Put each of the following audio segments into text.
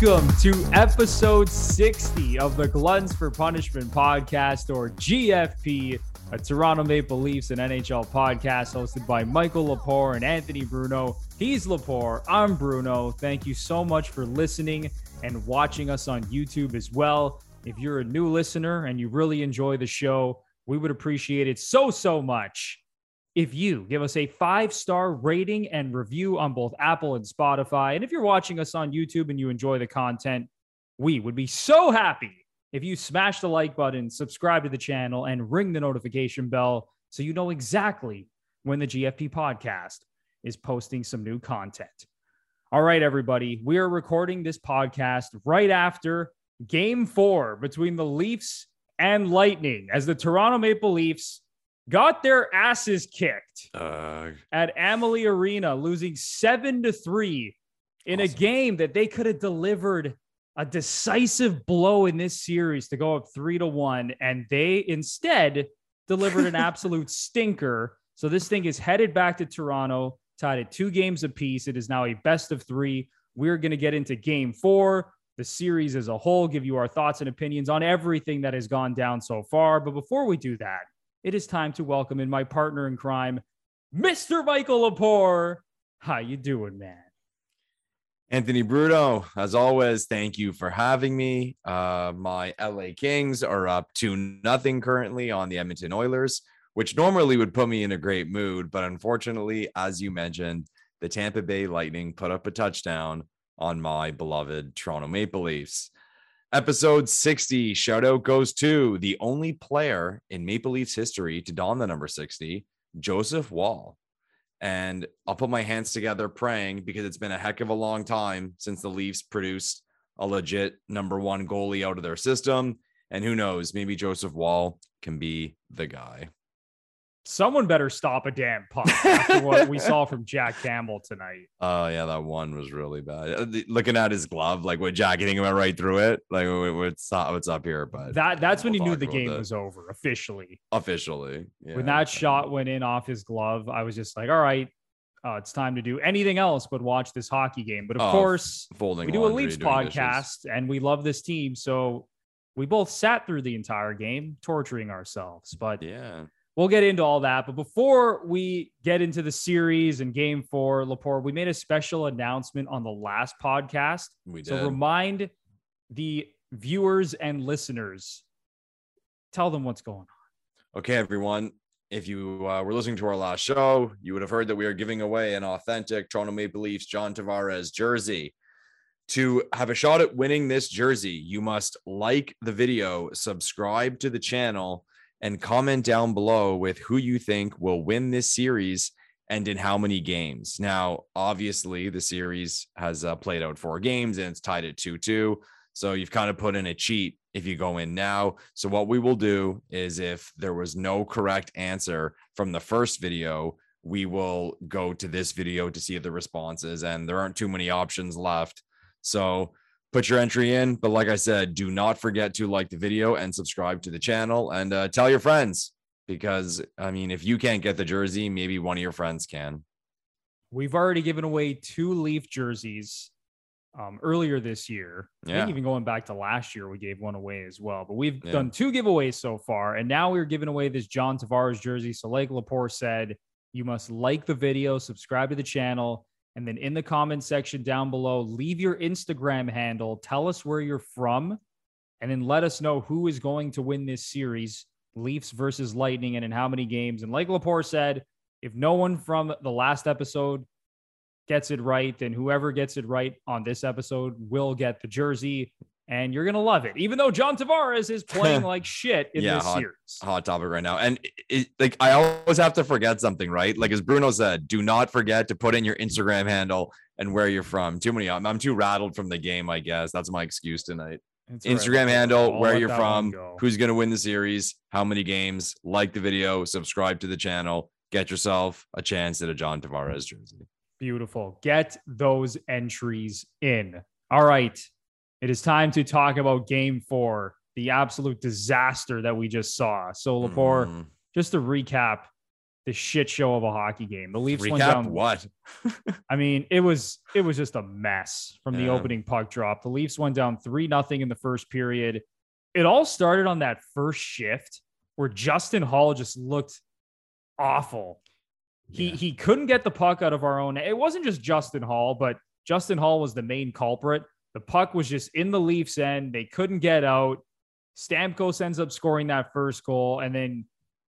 Welcome to episode 60 of the Gluttons for Punishment podcast, or GFP, a Toronto Maple Leafs and NHL podcast hosted by Michael Lepore and Anthony Bruno. He's Lepore, I'm Bruno. Thank you so much for listening and watching us on YouTube as well. If you're a new listener and you really enjoy the show, we would appreciate it so, so much if you give us a five star rating and review on both Apple and Spotify. And if you're watching us on YouTube and you enjoy the content, we would be so happy if you smash the like button, subscribe to the channel, and ring the notification bell so you know exactly when the GFP podcast is posting some new content. All right, everybody, we are recording this podcast right after game four between the Leafs and Lightning as the Toronto Maple Leafs got their asses kicked uh, at Amalie Arena, losing seven to three in awesome. a game that they could have delivered a decisive blow in this series to go up three to one, and they instead delivered an absolute stinker. So this thing is headed back to Toronto, tied at two games apiece. It is now a best of three. We're going to get into game four, the series as a whole, give you our thoughts and opinions on everything that has gone down so far. But before we do that, it is time to welcome in my partner in crime, Mr. Michael Lepore. How you doing, man? Anthony Bruno, as always, thank you for having me. Uh, my LA Kings are up to nothing currently on the Edmonton Oilers, which normally would put me in a great mood. But unfortunately, as you mentioned, the Tampa Bay Lightning put up a touchdown on my beloved Toronto Maple Leafs. Episode 60 shout out goes to the only player in Maple Leafs history to don the number 60, Joseph Woll. And I'll put my hands together praying because it's been a heck of a long time since the Leafs produced a legit number one goalie out of their system. And who knows, maybe Joseph Woll can be the guy someone better stop a damn puck after what we saw from Jack Campbell tonight. Oh uh, yeah, that one was really bad. Uh, looking at his glove, like with Jack hitting him right through it, like what's up, what's up here? But that that's when you knew the game was over officially. Officially, yeah. when that shot went in off his glove, I was just like, all right. Uh, it's time to do anything else but watch this hockey game. But of oh, course, folding we do a Leafs podcast dishes. and we love this team. So we both sat through the entire game, torturing ourselves. But yeah, we'll get into all that. But before we get into the series and game four, Lepore, we made a special announcement on the last podcast. We did. So remind the viewers and listeners, tell them what's going on. Okay, everyone. If you uh, were listening to our last show, you would have heard that we are giving away an authentic Toronto Maple Leafs John Tavares jersey. To have a shot at winning this jersey, you must like the video, subscribe to the channel, and comment down below with who you think will win this series and in how many games. Now, obviously, the series has uh, played out four games and it's tied at 2 2. So you've kind of put in a cheat if you go in now. So, what we will do is if there was no correct answer from the first video, we will go to this video to see the responses, and there aren't too many options left. So, put your entry in. But like I said, do not forget to like the video and subscribe to the channel and uh, tell your friends because I mean, if you can't get the jersey, maybe one of your friends can. We've already given away two Leaf jerseys um, earlier this year. I yeah. think even going back to last year, we gave one away as well. But we've yeah. done two giveaways so far, and now we're giving away this John Tavares jersey. So, like Lepore said, you must like the video, subscribe to the channel, and then in the comment section down below, leave your Instagram handle. Tell us where you're from. And then let us know who is going to win this series Leafs versus Lightning and in how many games. And like Lepore said, if no one from the last episode gets it right, then whoever gets it right on this episode will get the jersey and you're gonna love it. Even though John Tavares is playing like shit in yeah, this hot, series. Hot topic right now, and it, it, like I always have to forget something, right? Like as Bruno said, do not forget to put in your Instagram handle and where you're from. Too many. I'm, I'm too rattled from the game. I guess that's my excuse tonight. It's Instagram right. handle, I'll where you're from, go. who's gonna win the series, how many games. Like the video, subscribe to the channel, get yourself a chance at a John Tavares jersey. Beautiful. Get those entries in. All right. It is time to talk about game four, the absolute disaster that we just saw. So, Lepore, mm. just to recap, the shit show of a hockey game. The Leafs Recap went down. what? I mean, it was it was just a mess from the opening puck drop. The Leafs went down three nothing in the first period. It all started on that first shift where Justin Holl just looked awful. He Yeah. he couldn't get the puck out of our own. It wasn't just Justin Holl, but Justin Holl was the main culprit. The puck was just in the Leafs end. They couldn't get out. Stamkos ends up scoring that first goal, and then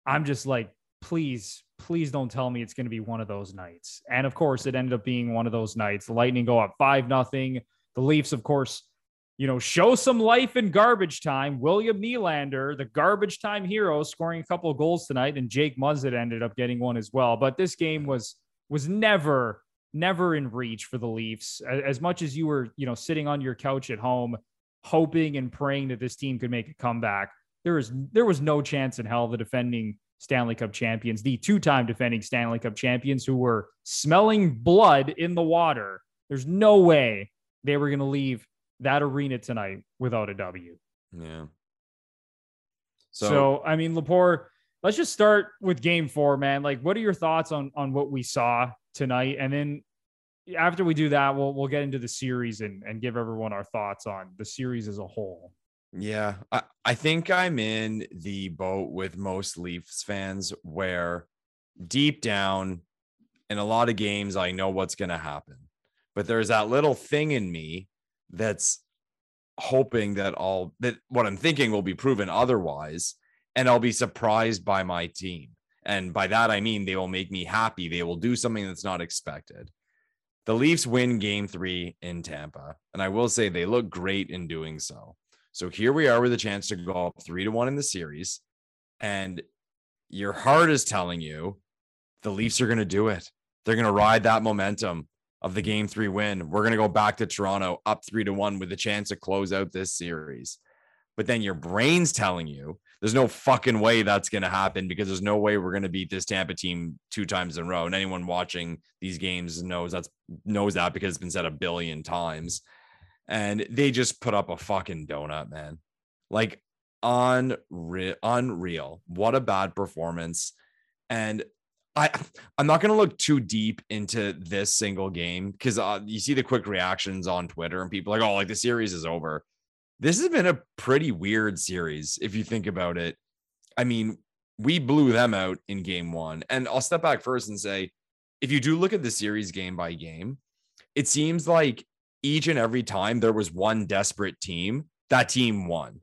I'm just like, please, please don't tell me it's going to be one of those nights. And of course, it ended up being one of those nights. The Lightning go up five nothing. The Leafs, of course, you know, show some life in garbage time. William Nylander, the garbage time hero, scoring a couple of goals tonight, and Jake Muzzin ended up getting one as well. But this game was was never, never in reach for the Leafs. As much as you were, you know, sitting on your couch at home, hoping and praying that this team could make a comeback, there was there was no chance in hell the defending Stanley Cup champions, the two-time defending Stanley Cup champions who were smelling blood in the water. There's no way they were going to leave that arena tonight without a W. Yeah. So, So, I mean, Lepore, let's just start with game four, man. Like, what are your thoughts on on what we saw tonight? And then after we do that, we'll we'll get into the series and, and give everyone our thoughts on the series as a whole. yeah, I, I think I'm in the boat with most Leafs fans where deep down in a lot of games, I know what's going to happen. But there's that little thing in me that's hoping that all that what I'm thinking will be proven otherwise. And I'll be surprised by my team. And by that, I mean they will make me happy. They will do something that's not expected. The Leafs win game three in Tampa. And I will say they look great in doing so. So here we are with a chance to go up three to one in the series. And your heart is telling you the Leafs are going to do it. They're going to ride that momentum of the game three win. We're going to go back to Toronto up three to one with a chance to close out this series. But then your brain's telling you there's no fucking way that's going to happen because there's no way we're going to beat this Tampa team two times in a row. And anyone watching these games knows that's knows that because it's been said a billion times. And they just put up a fucking donut, man. Like unreal, unreal. What a bad performance. And I I'm not going to look too deep into this single game because uh, you see the quick reactions on Twitter and people like, oh, like the series is over. This has been a pretty weird series if you think about it. I mean, we blew them out in game one, and I'll step back first and say, if you do look at the series game by game, it seems like each and every time there was one desperate team, that team won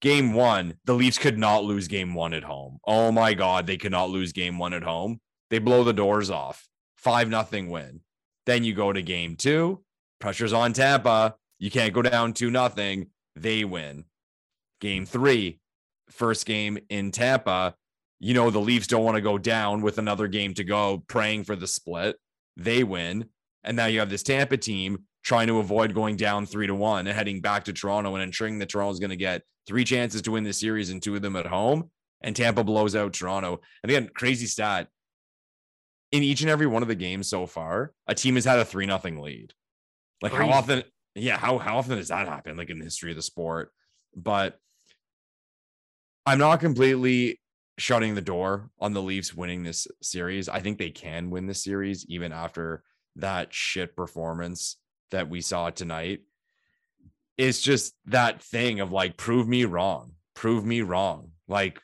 game one, the Leafs could not lose game one at home. Oh my God, they could not lose game one at home. They blow the doors off. Five nothing win. Then you go to game two, pressure's on Tampa. You can't go down two nothing. They win. Game three, first game in Tampa. You know, the Leafs don't want to go down with another game to go, praying for the split. They win. And now you have this Tampa team trying to avoid going down three to one and heading back to Toronto and ensuring that Toronto's going to get three chances to win the series and two of them at home. And Tampa blows out Toronto. And again, crazy stat. In each and every one of the games so far, a team has had a three nothing lead. Like how often, yeah, how how often does that happen? Like in the history of the sport. But I'm not completely shutting the door on the Leafs winning this series. I think they can win the series even after that shit performance that we saw tonight. It's just that thing of like, prove me wrong, prove me wrong. Like,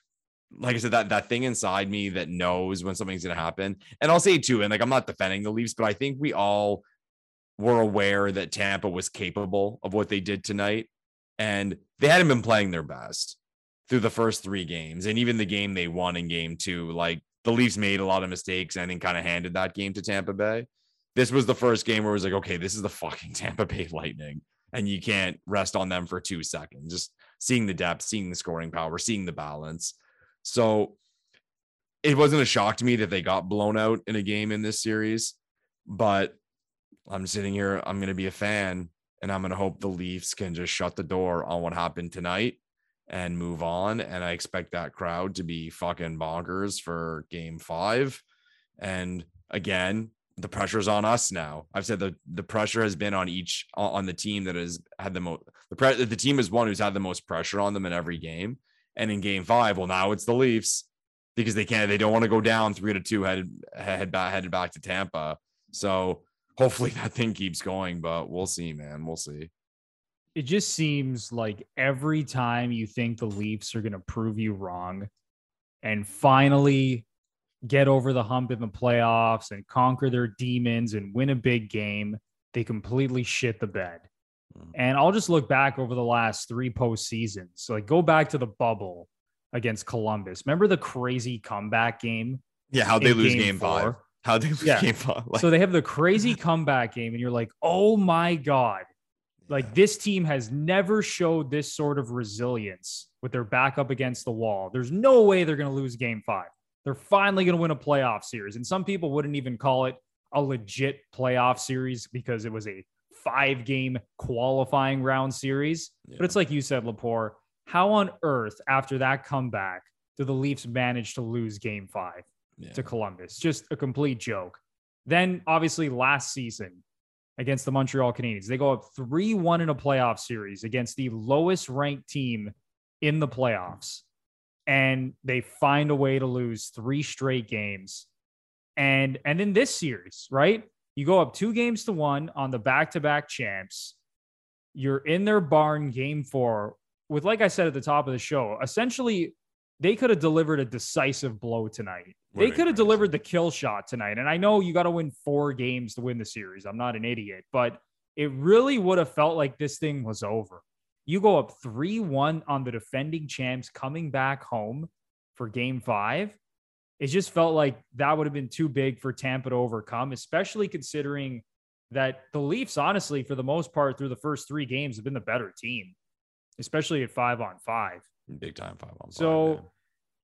like I said, that that thing inside me that knows when something's gonna happen. And I'll say too, and like I'm not defending the Leafs, but I think we all were aware that Tampa was capable of what they did tonight. And they hadn't been playing their best through the first three games. And even the game they won in game two, like the Leafs made a lot of mistakes and then kind of handed that game to Tampa Bay. This was the first game where it was like, okay, this is the fucking Tampa Bay Lightning. And you can't rest on them for two seconds. Just seeing the depth, seeing the scoring power, seeing the balance. So it wasn't a shock to me that they got blown out in a game in this series, but I'm sitting here, I'm going to be a fan and I'm going to hope the Leafs can just shut the door on what happened tonight and move on. And I expect that crowd to be fucking bonkers for game five. And again, the pressure's on us now. I've said the the pressure has been on each on the team that has had the most the pre- the team is one who's had the most pressure on them in every game. And in game five, well, now it's the Leafs. because they can't they don't want to go down three to two headed head back headed back to Tampa. So hopefully that thing keeps going, but we'll see, man. We'll see. It just seems like every time you think the Leafs are going to prove you wrong and finally get over the hump in the playoffs and conquer their demons and win a big game, they completely shit the bed. Mm. And I'll just look back over the last three postseasons. So like go back to the bubble against Columbus. Remember the crazy comeback game? Yeah, how they lose game, game five. How they yeah. five. Like- so they have the crazy comeback game, and you're like, oh my God. Like this team has never showed this sort of resilience with their back up against the wall. There's no way they're going to lose game five. They're finally going to win a playoff series. And some people wouldn't even call it a legit playoff series because it was a five game qualifying round series. Yeah. But it's like you said, Lepore, how on earth, after that comeback, do the Leafs manage to lose game five to Columbus? Just a complete joke. Then, obviously, last season against the Montreal Canadiens, they go up 3 1 in a playoff series against the lowest ranked team in the playoffs. And they find a way to lose three straight games. And and in this series, right? You go up two games to one on the back-to-back champs. You're in their barn game four with, like I said at the top of the show, essentially they could have delivered a decisive blow tonight. They could have delivered the kill shot tonight. And I know you got to win four games to win the series. I'm not an idiot, but it really would have felt like this thing was over. You go up 3 1 on the defending champs coming back home for game five. It just felt like that would have been too big for Tampa to overcome, especially considering that the Leafs, honestly, for the most part, through the first three games, have been the better team especially at five on five. Big time five on five. So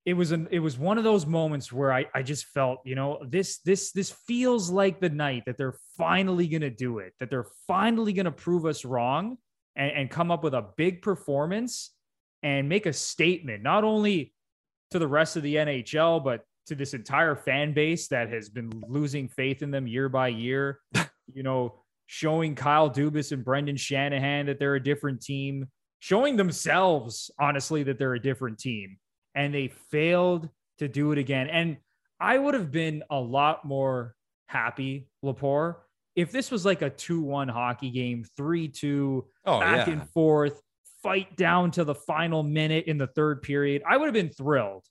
it was an it was one of those moments where I, I just felt, you know, this this this feels like the night that they're finally gonna do it, that they're finally gonna prove us wrong and, and come up with a big performance and make a statement, not only to the rest of the NHL, but to this entire fan base that has been losing faith in them year by year. you know, showing Kyle Dubas and Brendan Shanahan that they're a different team showing themselves, honestly, that they're a different team. And they failed to do it again. And I would have been a lot more happy, Lepore, if this was like a 2 1 hockey game, 3 2, oh, back yeah. and forth, fight down to the final minute in the third period. I would have been thrilled,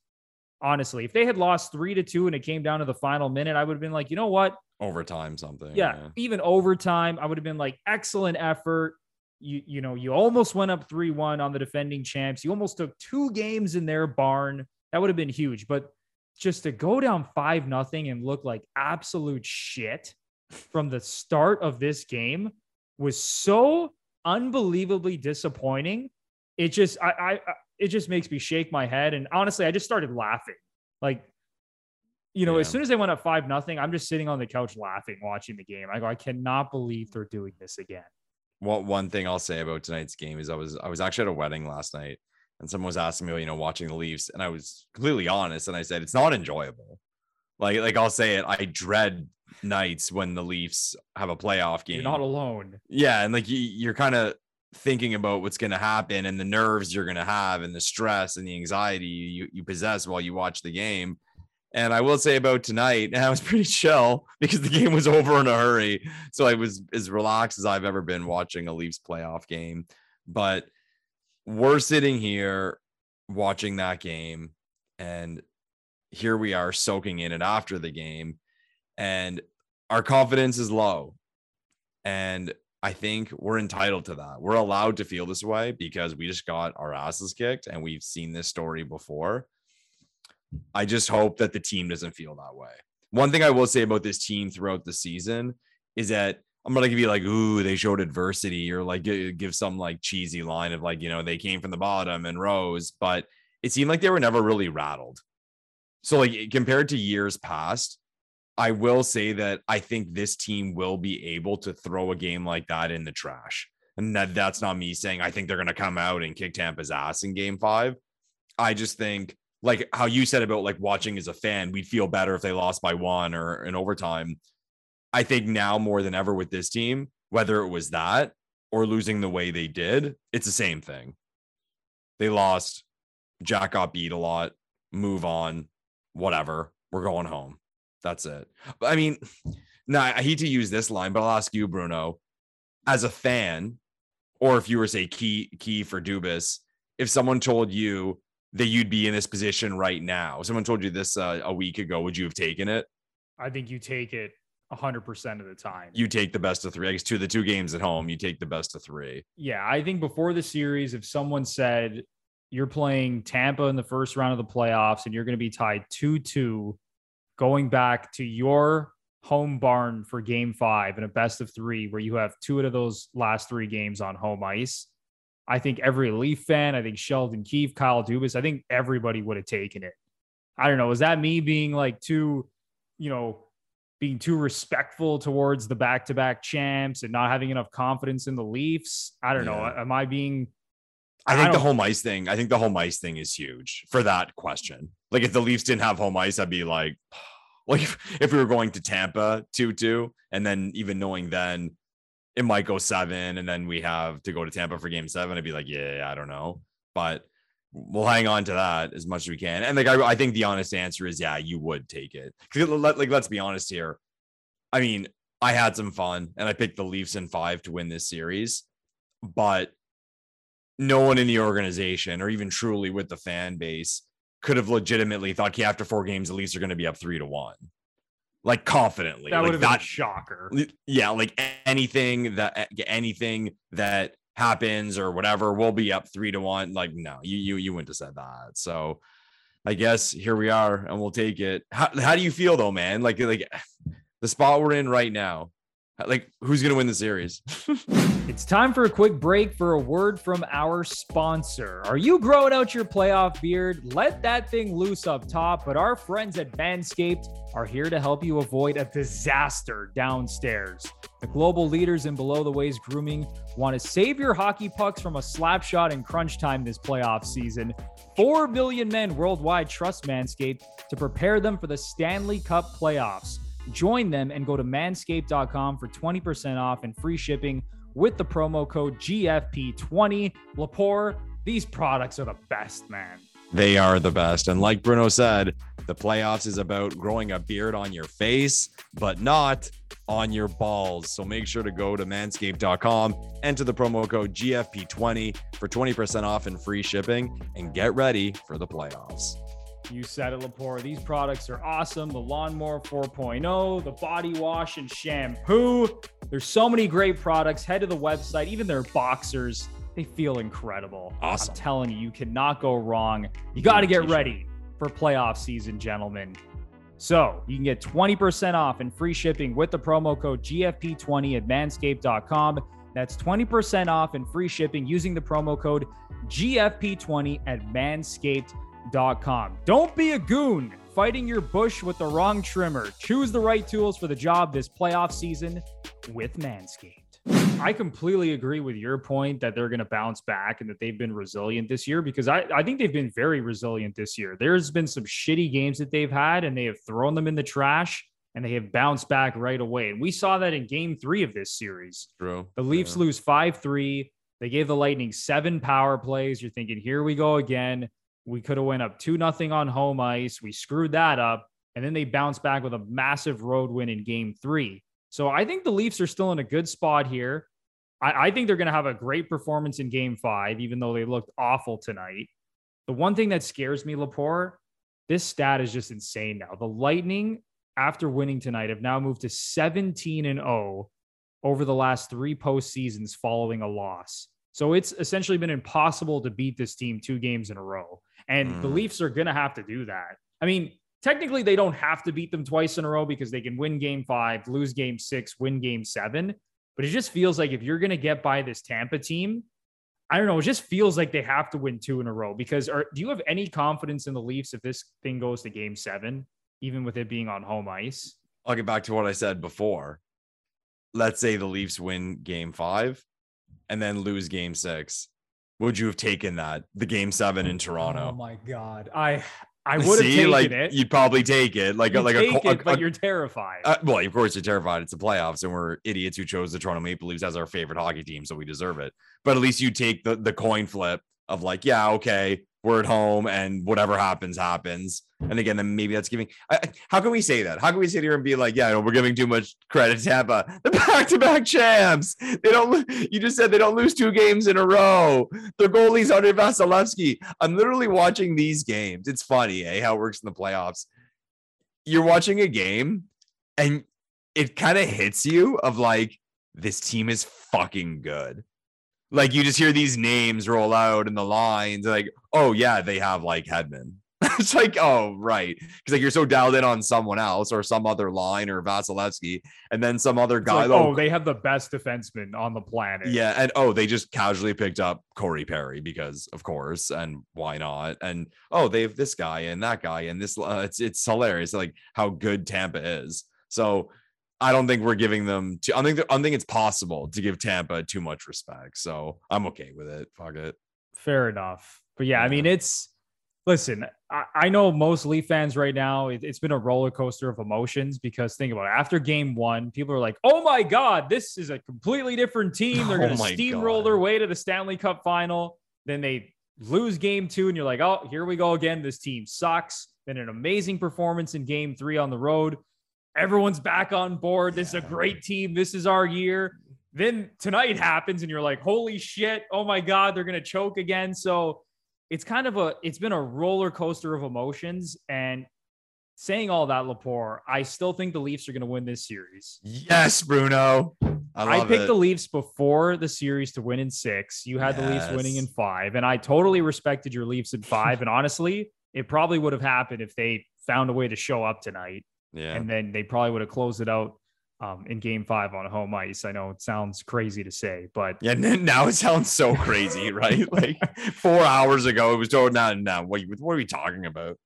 honestly. If they had lost 3 to 2 and it came down to the final minute, I would have been like, you know what? Overtime, something. Yeah, yeah. even overtime, I would have been like, excellent effort you you know you almost went up 3-1 on the defending champs. You almost took two games in their barn. That would have been huge. But just to go down 5 nothing and look like absolute shit from the start of this game was so unbelievably disappointing. It just I, I it just makes me shake my head. And honestly i just started laughing. Like you know, yeah. as soon as they went up five nothing, I'm just sitting on the couch laughing, watching the game. I go, I cannot believe they're doing this again one one thing I'll say about tonight's game is I was I was actually at a wedding last night and someone was asking me, you know, watching the Leafs, and I was completely honest and I said it's not enjoyable. Like like I'll say it, I dread nights when the Leafs have a playoff game. You're not alone. Yeah, and like you, you're kind of thinking about what's going to happen and the nerves you're going to have and the stress and the anxiety you you possess while you watch the game. And I will say about tonight, I was pretty chill because the game was over in a hurry. So I was as relaxed as I've ever been watching a Leafs playoff game. But we're sitting here watching that game, and here we are soaking in it after the game, and our confidence is low. And I think we're entitled to that. We're allowed to feel this way because we just got our asses kicked and we've seen this story before. I just hope that the team doesn't feel that way. One thing I will say about this team throughout the season is that I'm gonna give you like, ooh, they showed adversity, or like give some like cheesy line of like, you know, they came from the bottom and rose, but it seemed like they were never really rattled. So like compared to years past, I will say that I think this team will be able to throw a game like that in the trash. And that that's not me saying I think they're gonna come out and kick Tampa's ass in game five. I just think like how you said about like watching as a fan, we'd feel better if they lost by one or in overtime. I think now more than ever with this team, whether it was that or losing the way they did, it's the same thing. They lost. Jack got beat a lot. Move on. whatever. We're going home. That's it. But I mean, now I hate to use this line, but I'll ask you, Bruno, as a fan, or if you were say key key for Dubas, if someone told you that you'd be in this position right now, someone told you this uh, a week ago, would you have taken it? I think you take it 100% of the time. You take the best of three. I guess two of the two games at home, you take the best of three. Yeah, I think before the series, if someone said you're playing Tampa in the first round of the playoffs and you're going to be tied 2 2 going back to your home barn for game five and a best of three, where you have two out of those last three games on home ice. I think every Leaf fan, I think Sheldon Keefe, Kyle Dubas, I think everybody would have taken it. I don't know. Is that me being like too, you know, being too respectful towards the back to back champs and not having enough confidence in the Leafs? I don't yeah. know. Am I being. I think I the home ice thing, I think the home ice thing is huge for that question. Like if the Leafs didn't have home ice, I'd be like, like if, if we were going to Tampa 2 2, and then even knowing then it might go seven, and then we have to go to Tampa for game seven, I'd be like, yeah, I don't know. But we'll hang on to that as much as we can. And like, I, I think the honest answer is, yeah, you would take it. Like, let's be honest here. I mean, I had some fun and I picked the Leafs in five to win this series, but no one in the organization or even truly with the fan base could have legitimately thought, okay, after four games, the Leafs are going to be up three to one. Like confidently, that would have been a shocker. Yeah, like anything that anything that happens or whatever, we'll be up three to one. Like, no, you you you wouldn't have said that. So I guess here we are and we'll take it. How, how do you feel though, man? Like like the spot we're in right now. Like, who's going to win the series? it's time for a quick break for a word from our sponsor. Are you growing out your playoff beard? Let that thing loose up top, but our friends at Manscaped are here to help you avoid a disaster downstairs. The global leaders in below the waist grooming want to save your hockey pucks from a slap shot in crunch time this playoff season. 4 million men worldwide trust Manscaped to prepare them for the Stanley Cup playoffs. Join them and go to manscaped.com for 20% off and free shipping with the promo code GFP20. Lepore, these products are the best, man. They are the best. And like Bruno said, the playoffs is about growing a beard on your face, but not on your balls. So make sure to go to manscaped.com, enter the promo code GFP20 for 20% off and free shipping, and get ready for the playoffs. You said it, Lepore. These products are awesome. The Lawnmower 4.0, the body wash and shampoo. There's so many great products. Head to the website, even their boxers. They feel incredible. Awesome. I'm telling you, you cannot go wrong. You got to get ready for playoff season, gentlemen. So you can get 20% off and free shipping with the promo code GFP20 at manscaped.com. That's 20% off and free shipping using the promo code GFP20 at manscaped.com com. Don't be a goon fighting your bush with the wrong trimmer. Choose the right tools for the job this playoff season with Manscaped. I completely agree with your point that they're going to bounce back and that they've been resilient this year because I, I think they've been very resilient this year. There's been some shitty games that they've had and they have thrown them in the trash and they have bounced back right away. And we saw that in game three of this series. True. The Leafs yeah. lose 5 3. They gave the Lightning seven power plays. You're thinking, here we go again. We could have went up two nothing on home ice. We screwed that up, and then they bounced back with a massive road win in Game Three. So I think the Leafs are still in a good spot here. I, I think they're going to have a great performance in Game Five, even though they looked awful tonight. The one thing that scares me, Lepore, this stat is just insane now. The Lightning, after winning tonight, have now moved to 17 and 0 over the last three postseasons following a loss. So it's essentially been impossible to beat this team two games in a row. And mm. the Leafs are going to have to do that. I mean, technically, they don't have to beat them twice in a row because they can win game five, lose game six, win game seven. But it just feels like if you're going to get by this Tampa team, I don't know. It just feels like they have to win two in a row because are, do you have any confidence in the Leafs if this thing goes to game seven, even with it being on home ice? I'll get back to what I said before. Let's say the Leafs win game five and then lose game six would you have taken that the game seven in Toronto? Oh my god, I I would have taken like, it. You'd probably take it, like you like take a, it, a, but you're terrified. Uh, well, of course you're terrified. It's the playoffs, and we're idiots who chose the Toronto Maple Leafs as our favorite hockey team, so we deserve it. But at least you take the the coin flip of like, yeah, okay, we're at home and whatever happens happens. And again then maybe that's giving I, how can we say that? How can we sit here and be like yeah no, we're giving too much credit to tampa. The back-to-back champs. They don't you just said they don't lose two games in a row. Their goalie's under Vasilevskiy. I'm literally watching these games. It's funny eh how it works in the playoffs. You're watching a game and it kind of hits you of like this team is fucking good like you just hear these names roll out in the lines like oh yeah they have like Hedman. It's like oh right. Because like you're so dialed in on someone else or some other line or Vasilevskiy and then some other guy like, oh they have the best defenseman on the planet. Yeah and oh they just casually picked up Corey Perry because of course and why not? And oh they have this guy and that guy and this uh, it's it's hilarious like how good Tampa is. So I don't think we're giving them. Too, I think I think it's possible to give Tampa too much respect. So I'm okay with it. Fuck it. Fair enough. But yeah, yeah. I mean, it's listen. I, I, know most Leaf fans right now. It, has been a roller coaster of emotions because think about it. After Game One, people are like, "Oh my God, this is a completely different team. They're going to oh steamroll God. their way to the Stanley Cup final." Then they lose Game Two, and you're like, "Oh, here we go again. This team sucks." Then an amazing performance in Game Three on the road everyone's back on board. This is a great team. This is our year. Then tonight happens and you're like, holy shit. Oh my God, they're going to choke again. So it's kind of a, it's been a roller coaster of emotions. And saying all that, Lepore, I still think the Leafs are going to win this series. Yes, Bruno. I, I picked it. the Leafs before the series to win in six. You had yes. the Leafs winning in five. And I totally respected your Leafs in five. and honestly, it probably would have happened if they found a way to show up tonight. Yeah. And then they probably would have closed it out um, in game five on home ice. I know it sounds crazy to say, but yeah, now it sounds so crazy, right? Like four hours ago, it was told now, now what, what are we talking about?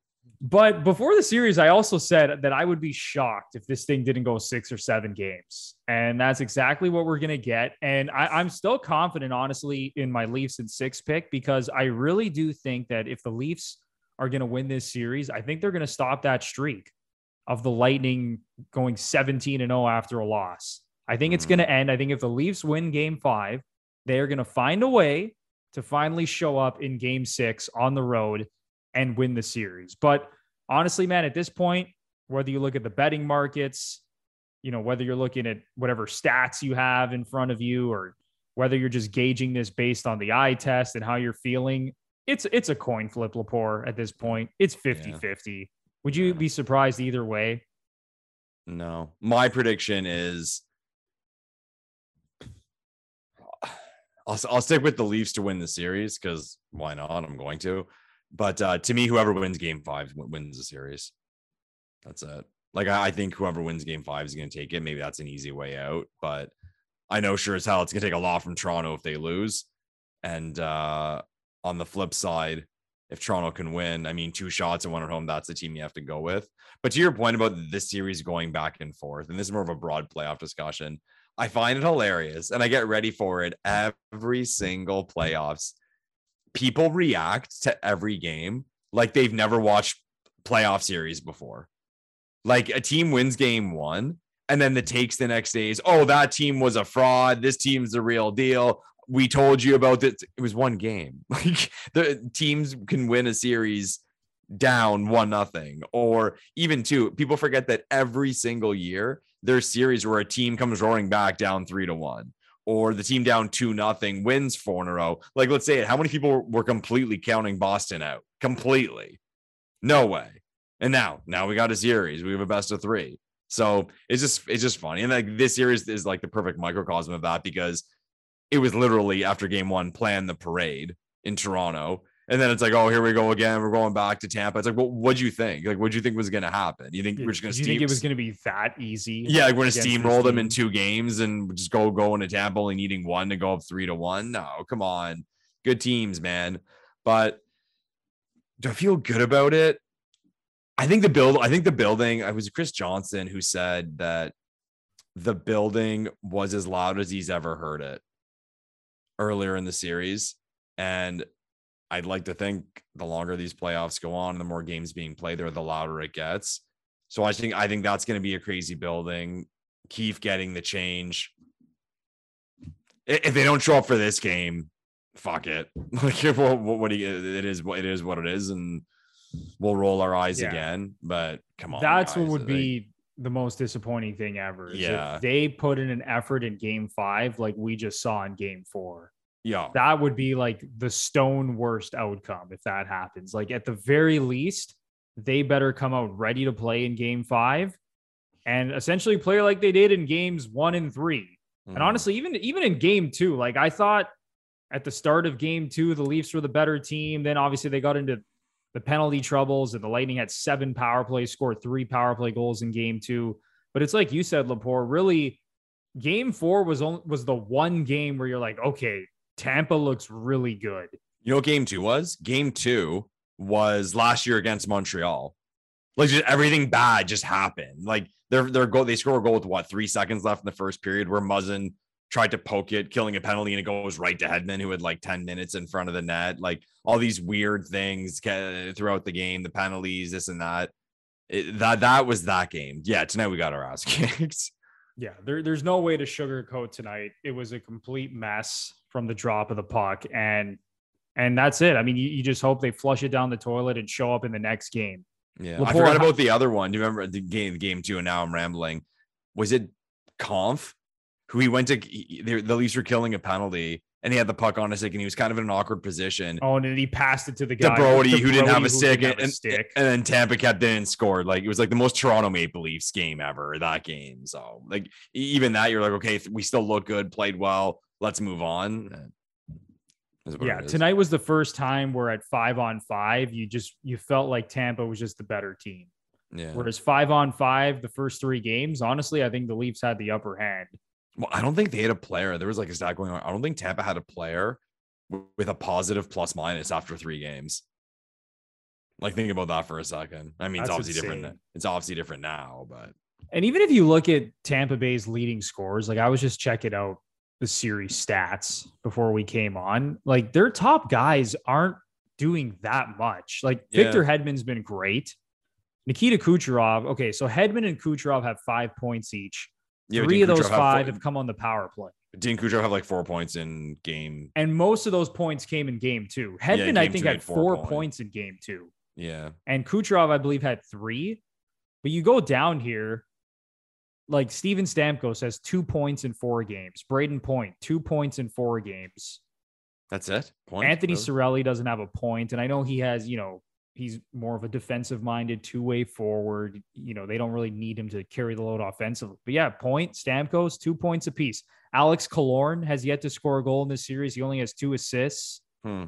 But before the series, I also said that I would be shocked if this thing didn't go six or seven games. And that's exactly what we're going to get. And I, am still confident, honestly, in my Leafs and six pick because I really do think that if the Leafs are going to win this series, I think they're going to stop that streak of the Lightning going 17 and 0 after a loss. I think it's going to mm-hmm. end. I think if the Leafs win game five, they're going to find a way to finally show up in game six on the road and win the series. But honestly, man, at this point, whether you look at the betting markets, you know, whether you're looking at whatever stats you have in front of you or whether you're just gauging this based on the eye test and how you're feeling, it's it's a coin flip, Lepore, at this point. It's 50 yeah. 50. Would you be surprised either way? No. My prediction is I'll, I'll stick with the Leafs to win the series because why not? I'm going to. But uh, to me, whoever wins game five wins the series. That's it. Like, I, I think whoever wins game five is going to take it. Maybe that's an easy way out. But I know sure as hell it's going to take a lot from Toronto if they lose. And uh, on the flip side, if Toronto can win, I mean, two shots and one at home, that's the team you have to go with. But to your point about this series going back and forth, and this is more of a broad playoff discussion, I find it hilarious and I get ready for it every single playoffs. People react to every game like they've never watched playoff series before. Like a team wins game one, and then the takes the next day is, oh, that team was a fraud. This team's the real deal we told you about this. It was one game. Like the teams can win a series down one nothing, or even two. People forget that every single year there's series where a team comes roaring back down three to one, or the team down two nothing wins four in a row. Like let's say it. How many people were completely counting Boston out? Completely, no way. And now, now we got a series. We have a best of three. So it's just it's just funny. And like this series is like the perfect microcosm of that because it was literally after game one, plan the parade in Toronto. And then it's like, oh, here we go again. We're going back to Tampa. It's like, well, what'd you think? Like, what'd you think was going to happen? You think we're just going to? You think it was going to be that easy? Yeah, like we're going to steamroll them in two games and just go going to Tampa only needing one to go up three to one. No, come on, good teams, man. But do I feel good about it? I think the build. I think the building. I was Chris Johnston who said that the building was as loud as he's ever heard it earlier in the series. And I'd like to think the longer these playoffs go on, the more games being played there, the louder it gets. So I think I think that's going to be a crazy building. Keith getting the change. If they don't show up for this game, fuck it. Like, what, what, what do you, it is what it is what it is, and we'll roll our eyes Yeah. again. But come on, That's what would be the most disappointing thing ever. is Yeah. If they put in an effort in game five, like we just saw in game four. yeah, That would be like the stone worst outcome if that happens. Like at the very least, they better come out ready to play in game five and essentially play like they did in games one and three. Mhm. And honestly, even even in game two, like I thought at the start of game two, the Leafs were the better team. Then obviously they got into the penalty troubles, and the Lightning had seven power plays, scored three power play goals in game two. But it's like you said, Lepore, really, game four was only was the one game where you're like, okay, Tampa looks really good. You know game two was? Game two was last year against Montreal. Like just everything bad just happened. Like their their goal, they score a goal with what three seconds left in the first period, where Muzzin tried to poke it, killing a penalty, and it goes right to Hedman, who had like 10 minutes in front of the net. Like all these weird things throughout the game, the penalties, this and that. It, that that was that game. Yeah, tonight we got our ass kicked. Yeah, there, there's no way to sugarcoat tonight. It was a complete mess from the drop of the puck, and and that's it. I mean, you, you just hope they flush it down the toilet and show up in the next game. Yeah, I forgot about the other one. Do you remember the game? Game two, and now I'm rambling. Was it Conf who he went to? he- The, Leafs were killing a penalty, and he had the puck on his stick, and he was kind of in an awkward position. Oh, and then he passed it to the to guy Brodie, to who didn't have Brodie a stick, didn't have and, a stick. and then Tampa kept in and scored. Like it was like the most Toronto Maple Leafs game ever. That game, so like even that, you're like, okay, we still look good, played well. Let's move on. Yeah, tonight was the first time where at five on five, you just you felt like Tampa was just the better team. Yeah. Whereas five on five, the first three games, honestly, I think the Leafs had the upper hand. Well, I don't think they had a player. There was like a stat going on. I don't think Tampa had a player with a positive plus minus after three games. Like think about that for a second. I mean, it's That's obviously different. It's obviously different now, but And even if you look at Tampa Bay's leading scores, like I was just checking out the series stats before we came on, like their top guys aren't doing that much. Like Yeah. Victor Hedman's been great. Nikita Kucherov. Okay, so Hedman and Kucherov have five points each. Yeah, Three of those have five four- have come on the power play. Didn't Kucherov have like four points in game? And most of those points came in game two. Hedman, I think, had had four four points. in game two. Yeah, And Kucherov, I believe, had three. But you go down here, like Steven Stamkos has two points in four games. Brayden Point, two points in four games. that's it. Point? Anthony Really? Cirelli doesn't have a point, And I know he has, you know, he's more of a defensive minded two way forward. You know, they don't really need him to carry the load offensively. But yeah, point, Stamkos, two points apiece. Alex Killorn has yet to score a goal in this series. He only has two assists. Hmm.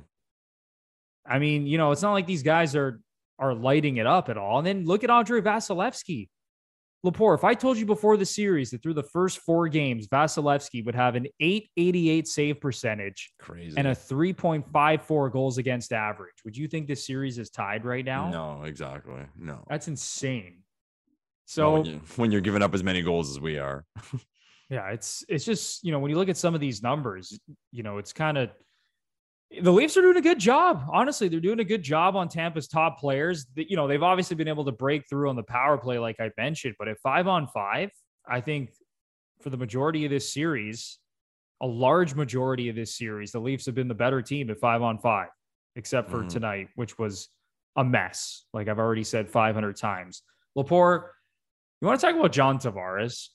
I mean, you know, it's not like these guys are are lighting it up at all. And then look at Andrei Vasilevskiy. Lepore, if I told you before the series that through the first four games, Vasilevskiy would have an 888 save percentage Crazy. and a 3.54 goals against average, would you think this series is tied right now? no, exactly. No. That's insane. So when, you, when you're giving up as many goals as we are. Yeah, it's it's just you know when you look at some of these numbers, you know it's kind of the Leafs are doing a good job. Honestly, they're doing a good job on Tampa's top players. That you know they've obviously been able to break through on the power play, like I mentioned. But at five on five, I think for the majority of this series, a large majority of this series, the Leafs have been the better team at five on five, except for Mhm. tonight, which was a mess. Like I've already said 500 times. Lepore, you want to talk about John Tavares?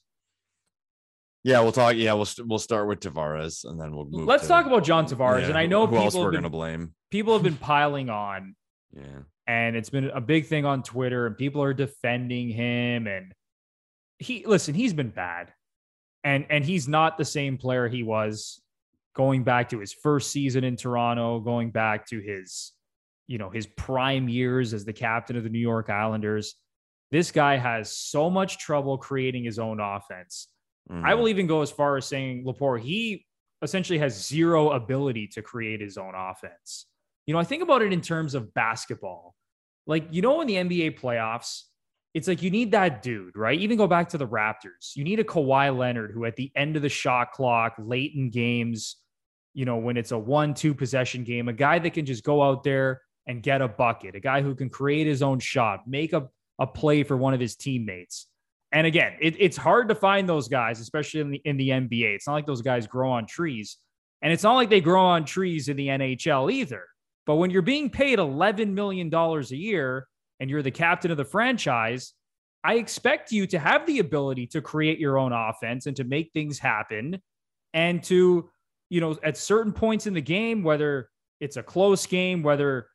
Yeah, we'll talk. Yeah, we'll we'll start with Tavares and then we'll move. Let's to- talk about John Tavares. Yeah, and I know who else people we're have, gonna been, blame. people have been piling on, Yeah. and it's been a big thing on Twitter, and people are defending him. And he listen, he's been bad, and and he's not the same player he was going back to his first season in Toronto, going back to his, you know, his prime years as the captain of the New York Islanders. This guy has so much trouble creating his own offense. I Mhm. will even go as far as saying Lepore, he essentially has zero ability to create his own offense. You know, I think about it in terms of basketball. Like, you know, in the NBA playoffs, it's like you need that dude, right? Even go back to the Raptors. You need a Kawhi Leonard who, at the end of the shot clock, late in games, you know, when it's a one, two possession game, a guy that can just go out there and get a bucket, a guy who can create his own shot, make a, a play for one of his teammates. And again, it, it's hard to find those guys, especially in the in the NBA. It's not like those guys grow on trees. And it's not like they grow on trees in the NHL either. But when you're being paid $11 million a year and you're the captain of the franchise, I expect you to have the ability to create your own offense and to make things happen and to, you know, at certain points in the game, whether it's a close game, whether,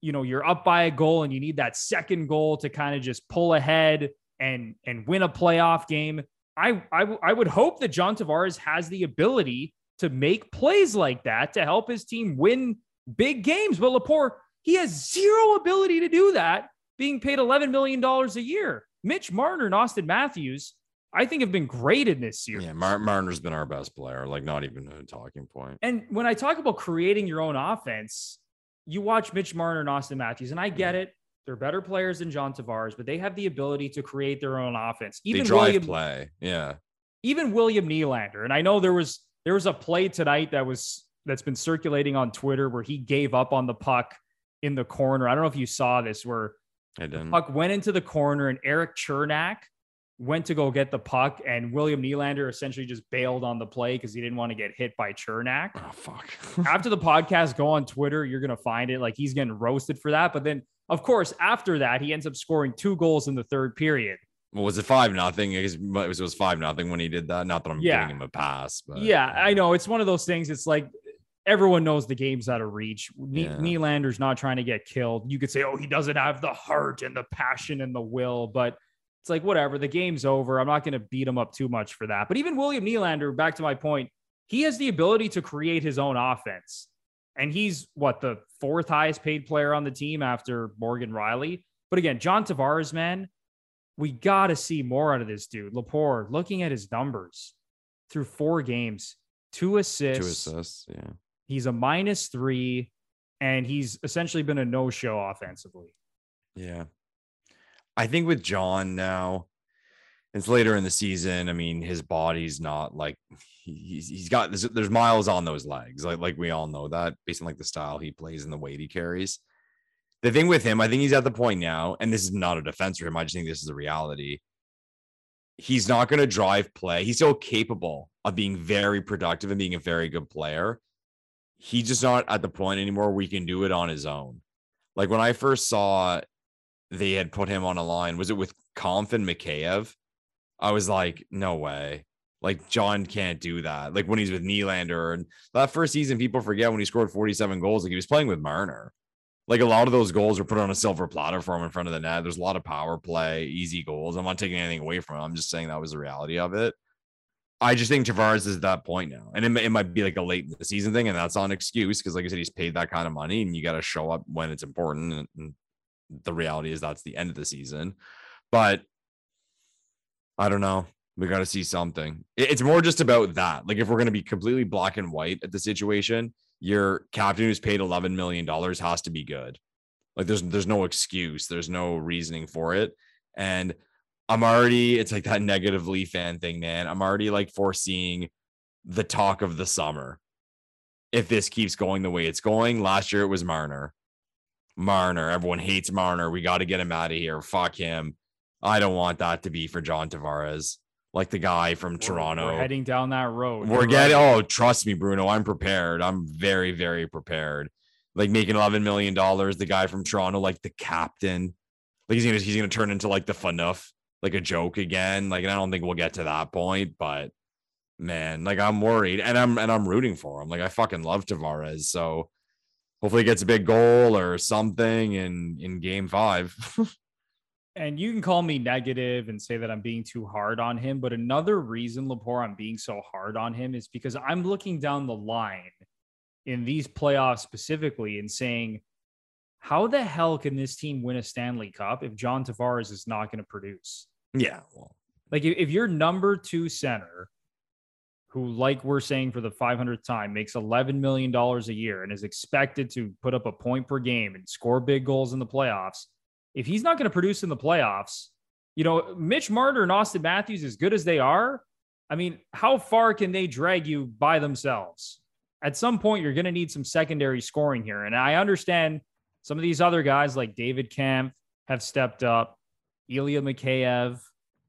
you know, you're up by a goal and you need that second goal to kind of just pull ahead and and win a playoff game. I, I, I would hope that John Tavares has the ability to make plays like that to help his team win big games. But Lepore, he has zero ability to do that, being paid $11 million a year. Mitch Marner and Auston Matthews, I think, have been great in this series. Yeah, Mar- Marner's been our best player, like not even a talking point. And when I talk about creating your own offense, you watch Mitch Marner and Auston Matthews, and I get it. They're better players than John Tavares, but they have the ability to create their own offense. Even they drive William, play, yeah. Even William Nylander, and I know there was there was a play tonight that was that's been circulating on Twitter where he gave up on the puck in the corner. I don't know if you saw this where I didn't. puck went into the corner and Erik Cernak went to go get the puck and William Nylander essentially just bailed on the play because he didn't want to get hit by Cernak. Oh fuck. after the podcast, go on Twitter, you're gonna find it. Like he's getting roasted for that. But then of course, after that, he ends up scoring two goals in the third period. Well, was it five nothing? It was five nothing when he did that. Not that I'm yeah. giving him a pass, but yeah, uh, I know it's one of those things. It's like everyone knows the game's out of reach. Yeah. Nylander's not trying to get killed. You could say, oh, he doesn't have the heart and the passion and the will, but it's like whatever. The game's over. I'm not going to beat him up too much for that. But even William Nylander, back to my point, he has the ability to create his own offense. And he's what the fourth highest paid player on the team after Morgan Rielly. But again, John Tavares, man, we got to see more out of this dude. Lepore, looking at his numbers through four games, two assists. Two assists, yeah. He's a minus three, and he's essentially been a no show offensively. Yeah. I think with John now, it's later in the season. I mean, his body's not like he's he's got there's, there's miles on those legs, like like we all know that based on like the style he plays and the weight he carries. The thing with him, I think he's at the point now, and this is not a defense for him. I just think this is a reality. He's not going to drive play. He's still capable of being very productive and being a very good player he's just not at the point anymore where he can do it on his own. Like when I first saw they had put him on a line, was it with Kampf and Mikheyev? I was like, no way. Like John can't do that. Like when he's with Nylander and that first season, people forget when he scored 47 goals, like he was playing with Marner. Like a lot of those goals were put on a silver platter for him in front of the net. There's a lot of power play, easy goals. I'm not taking anything away from him. I'm just saying that was the reality of it. I just think Tavares is at that point now, and it, it might be like a late in the season thing, and that's not an excuse because, like I said, he's paid that kind of money, and you got to show up when it's important. And, and the reality is that's the end of the season, but I don't know. We got to see something. It's more just about that. Like if we're going to be completely black and white at the situation, your captain who's paid eleven million dollars has to be good. Like there's there's no excuse. There's no reasoning for it, and I'm already, it's like that negative Leaf fan thing, man. I'm already like foreseeing the talk of the summer. If this keeps going the way it's going, last year it was Marner. Marner, everyone hates Marner. We got to get him out of here. Fuck him. I don't want that to be for John Tavares, like the guy from we're, Toronto. We're heading down that road. We're getting, oh, trust me, Bruno. I'm prepared. I'm very, very prepared. Like making $11 million, the guy from Toronto, like the captain. Like he's gonna he's gonna turn into like the Phaneuf like a joke again. Like, and I don't think we'll get to that point, but man, like I'm worried and I'm and I'm rooting for him. Like I fucking love Tavares. So hopefully he gets a big goal or something in in game five. and you can call me negative and say that I'm being too hard on him, but another reason, Lepore, I'm being so hard on him is because I'm looking down the line in these playoffs specifically and saying, how the hell can this team win a Stanley Cup if John Tavares is not going to produce? Yeah. Well, like if, if your number two center, who, like we're saying for the 500th time, makes $11 million a year and is expected to put up a point per game and score big goals in the playoffs, if he's not going to produce in the playoffs, you know, Mitch Marner and Auston Matthews, as good as they are, I mean, how far can they drag you by themselves? At some point, you're going to need some secondary scoring here. And I understand some of these other guys like David Kampf have stepped up. Ilya Mikheyev,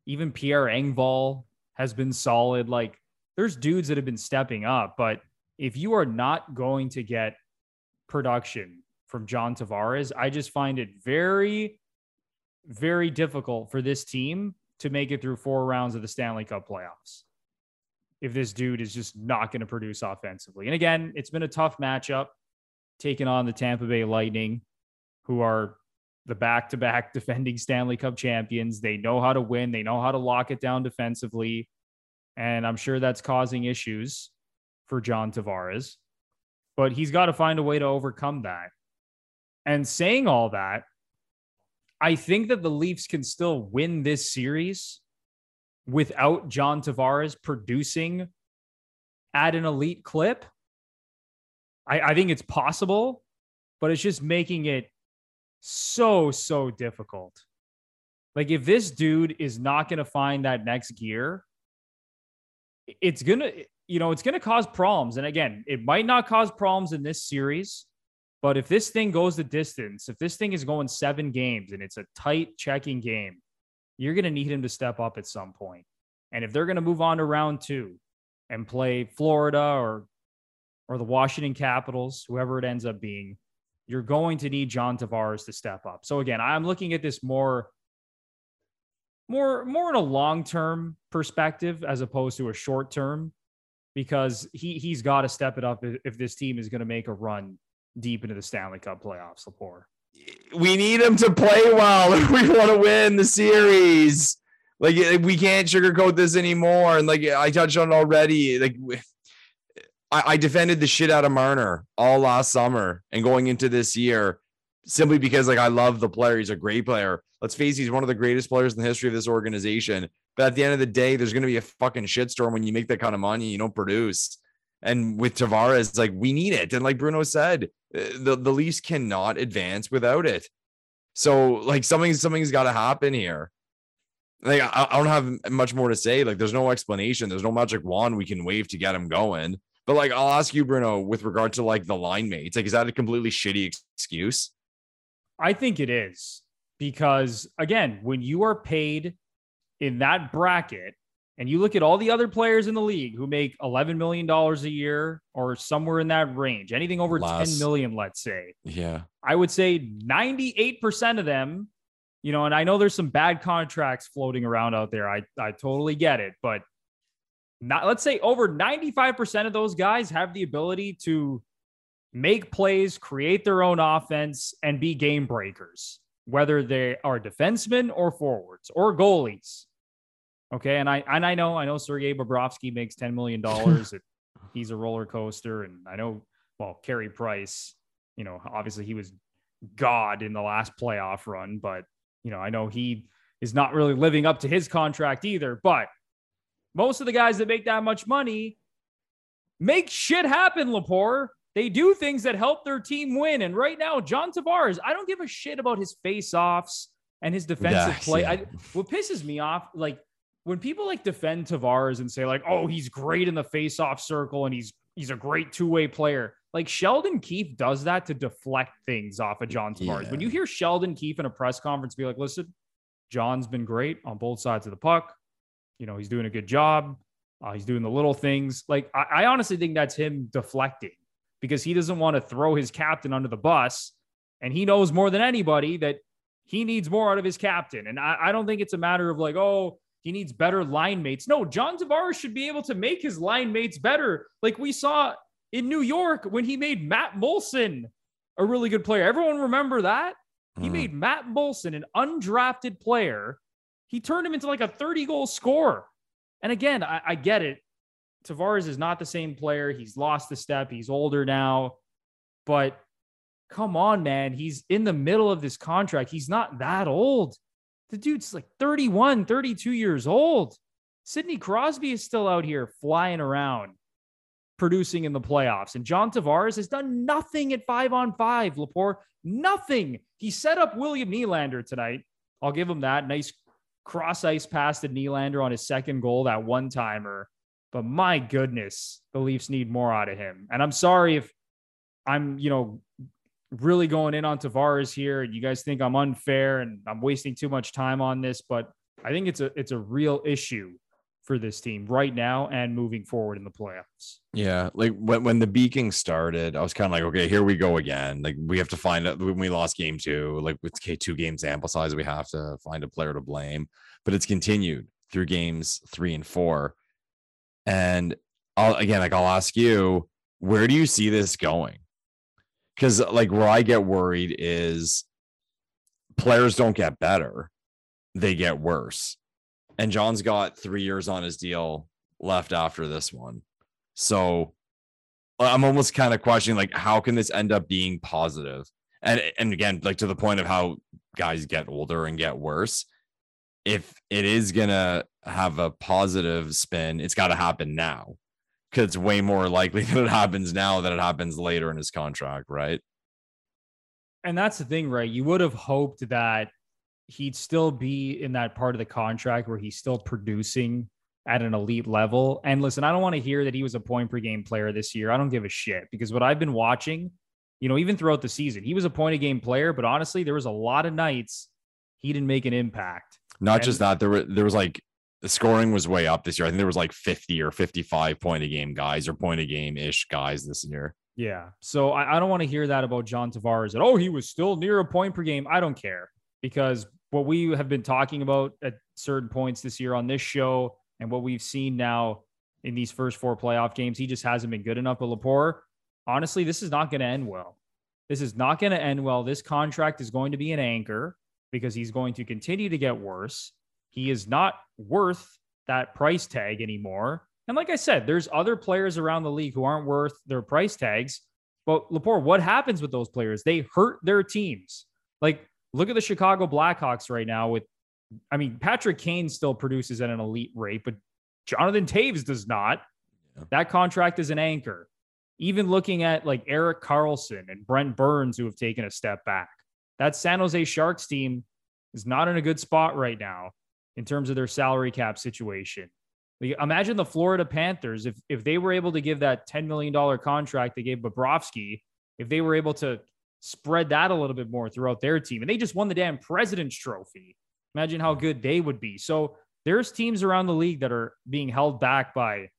even Pierre Engvall has been solid. Like there's dudes that have been stepping up, but if you are not going to get production from John Tavares, I just find it very, very difficult for this team to make it through four rounds of the Stanley Cup playoffs. If this dude is just not going to produce offensively. And again, it's been a tough matchup taking on the Tampa Bay Lightning, who are the back to back defending Stanley Cup champions. They know how to win, they know how to lock it down defensively. And I'm sure that's causing issues for John Tavares, but he's got to find a way to overcome that. And saying all that, I think that the Leafs can still win this series without John Tavares producing at an elite clip. I, I think it's possible, but it's just making it so, so difficult. Like, if this dude is not going to find that next gear, it's going to, you know, it's going to cause problems. And again, it might not cause problems in this series, but if this thing goes the distance, if this thing is going seven games and it's a tight checking game, you're going to need him to step up at some point. And if they're going to move on to round two and play Florida or or the Washington Capitals, whoever it ends up being, you're going to need John Tavares to step up. So again, I'm looking at this more more more in a long-term perspective as opposed to a short term because he he's got to step it up if this team is going to make a run deep into the Stanley Cup playoffs, Lepore. We need him to play well if we want to win the series. Like eh, we can't sugarcoat this anymore. And like I touched on already, like I, I defended the shit out of Marner all last summer and going into this year simply because like I love the player. He's a great player. Let's face it, he's one of the greatest players in the history of this organization. But at the end of the day, there's going to be a fucking shitstorm when you make that kind of money. You don't produce. And with Tavares, like we need it. And like Bruno said, Uh, the, the Leafs cannot advance without it. So like something something's got to happen here. Like I, I don't have much more to say. Like there's no explanation. There's no magic wand we can wave to get him going. But like, I'll ask you, Bruno, with regard to like the line mates, like, is that a completely shitty excuse? I think it is because again, when you are paid in that bracket and you look at all the other players in the league who make $11 million a year or somewhere in that range, anything over Less. 10 million, let's say. Yeah. I would say 98% of them, you know, and I know there's some bad contracts floating around out there. I, I totally get it. But not let's say over 95% of those guys have the ability to make plays, create their own offense, and be game breakers, whether they are defensemen or forwards or goalies. Okay. And I and I know, I know Sergei Bobrovsky makes $10 million. he's a roller coaster. And I know, well, Carey Price, you know, obviously he was God in the last playoff run, but you know, I know he is not really living up to his contract either. But most of the guys that make that much money make shit happen, Lepore. They do things that help their team win. And right now, John Tavares, I don't give a shit about his face-offs and his defensive play. Yeah. I, what pisses me off, like when people like defend Tavares and say, like, oh, he's great in the face-off circle and he's he's a great two-way player. Like Sheldon Keefe does that to deflect things off of John Tavares. Yeah. When you hear Sheldon Keefe in a press conference be like, listen, John's been great on both sides of the puck you know, he's doing a good job. Uh, he's doing the little things. Like, I, I honestly think that's him deflecting because he doesn't want to throw his captain under the bus. And he knows more than anybody that he needs more out of his captain. And I, I don't think it's a matter of like, oh, he needs better line mates. No, John Tavares should be able to make his line mates better. Like we saw in New York when he made Matt Moulson a really good player. Everyone remember that? He mm. made Matt Moulson an undrafted player he turned him into like a 30 goal scorer. And again, I, I get it. Tavares is not the same player. He's lost the step. He's older now. But come on, man. He's in the middle of this contract. He's not that old. The dude's like 31, 32 years old. Sidney Crosby is still out here flying around, producing in the playoffs. And John Tavares has done nothing at five on five, Lepore. Nothing. He set up William Nylander tonight. I'll give him that. Nice cross ice pass to Nylander on his second goal, that one timer. But my goodness, the Leafs need more out of him. And I'm sorry if I'm, you know, really going in on Tavares here and you guys think I'm unfair and I'm wasting too much time on this, but I think it's a it's a real issue for this team right now and moving forward in the playoffs. Yeah, like when when the beaking started, I was kind of like, okay, here we go again. Like we have to find out when we lost game two, like with K two game sample size, we have to find a player to blame. But it's continued through games three and four, and I'll again, like I'll ask you, where do you see this going? Because like where I get worried is players don't get better, they get worse and John's got three years on his deal left after this one. So I'm almost kind of questioning like how can this end up being positive? And and again, like to the point of how guys get older and get worse. If it is gonna have a positive spin, it's got to happen now because it's way more likely that it happens now than it happens later in his contract, right? And that's the thing, right? You would have hoped that he'd still be in that part of the contract where he's still producing at an elite level. And listen, I don't want to hear that he was a point per game player this year. I don't give a shit because what I've been watching, you know, even throughout the season, he was a point a game player, but honestly, there was a lot of nights he didn't make an impact. Not and, just that, there were there was like the scoring was way up this year. I think there was like 50 or 55 point a game guys or point a game ish guys this year. Yeah. So I, I don't want to hear that about John Tavares that, oh, he was still near a point per game. I don't care because what we have been talking about at certain points this year on this show and what we've seen now in these first four playoff games, he just hasn't been good enough. But Lepore, honestly, this is not going to end well. This is not going to end well. This contract is going to be an anchor because he's going to continue to get worse. He is not worth that price tag anymore. And like I said, there's other players around the league who aren't worth their price tags. But Lepore, what happens with those players? They hurt their teams. Like Look at the Chicago Blackhawks right now with I mean, Patrick Kane still produces at an elite rate, but Jonathan Toews does not. Yeah. That contract is an anchor. Even looking at like Erik Karlsson and Brent Burns, who have taken a step back, that San Jose Sharks team is not in a good spot right now in terms of their salary cap situation. Like, imagine the Florida Panthers if if they were able to give that $10 million contract they gave Bobrovsky, if they were able to spread that a little bit more throughout their team. And they just won the damn President's Trophy. Imagine how good they would be. So there's teams around the league that are being held back by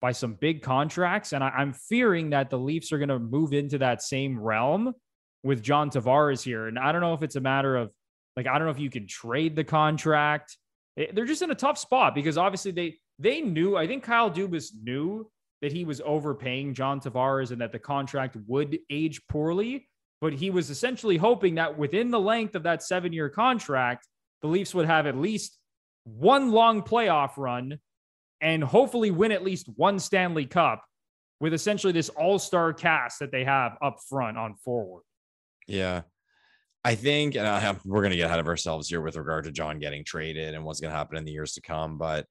by some big contracts, and I, am fearing that the Leafs are going to move into that same realm with John Tavares here. And I don't know if it's a matter of like I don't know if you can trade the contract. It, they're just in a tough spot because obviously they they knew. I think Kyle Dubas knew that he was overpaying John Tavares and that the contract would age poorly but he was essentially hoping that within the length of that seven year contract, the Leafs would have at least one long playoff run and hopefully win at least one Stanley Cup with essentially this all star cast that they have up front on forward. Yeah. I think, and I have, we're going to get ahead of ourselves here with regard to John getting traded and what's going to happen in the years to come. But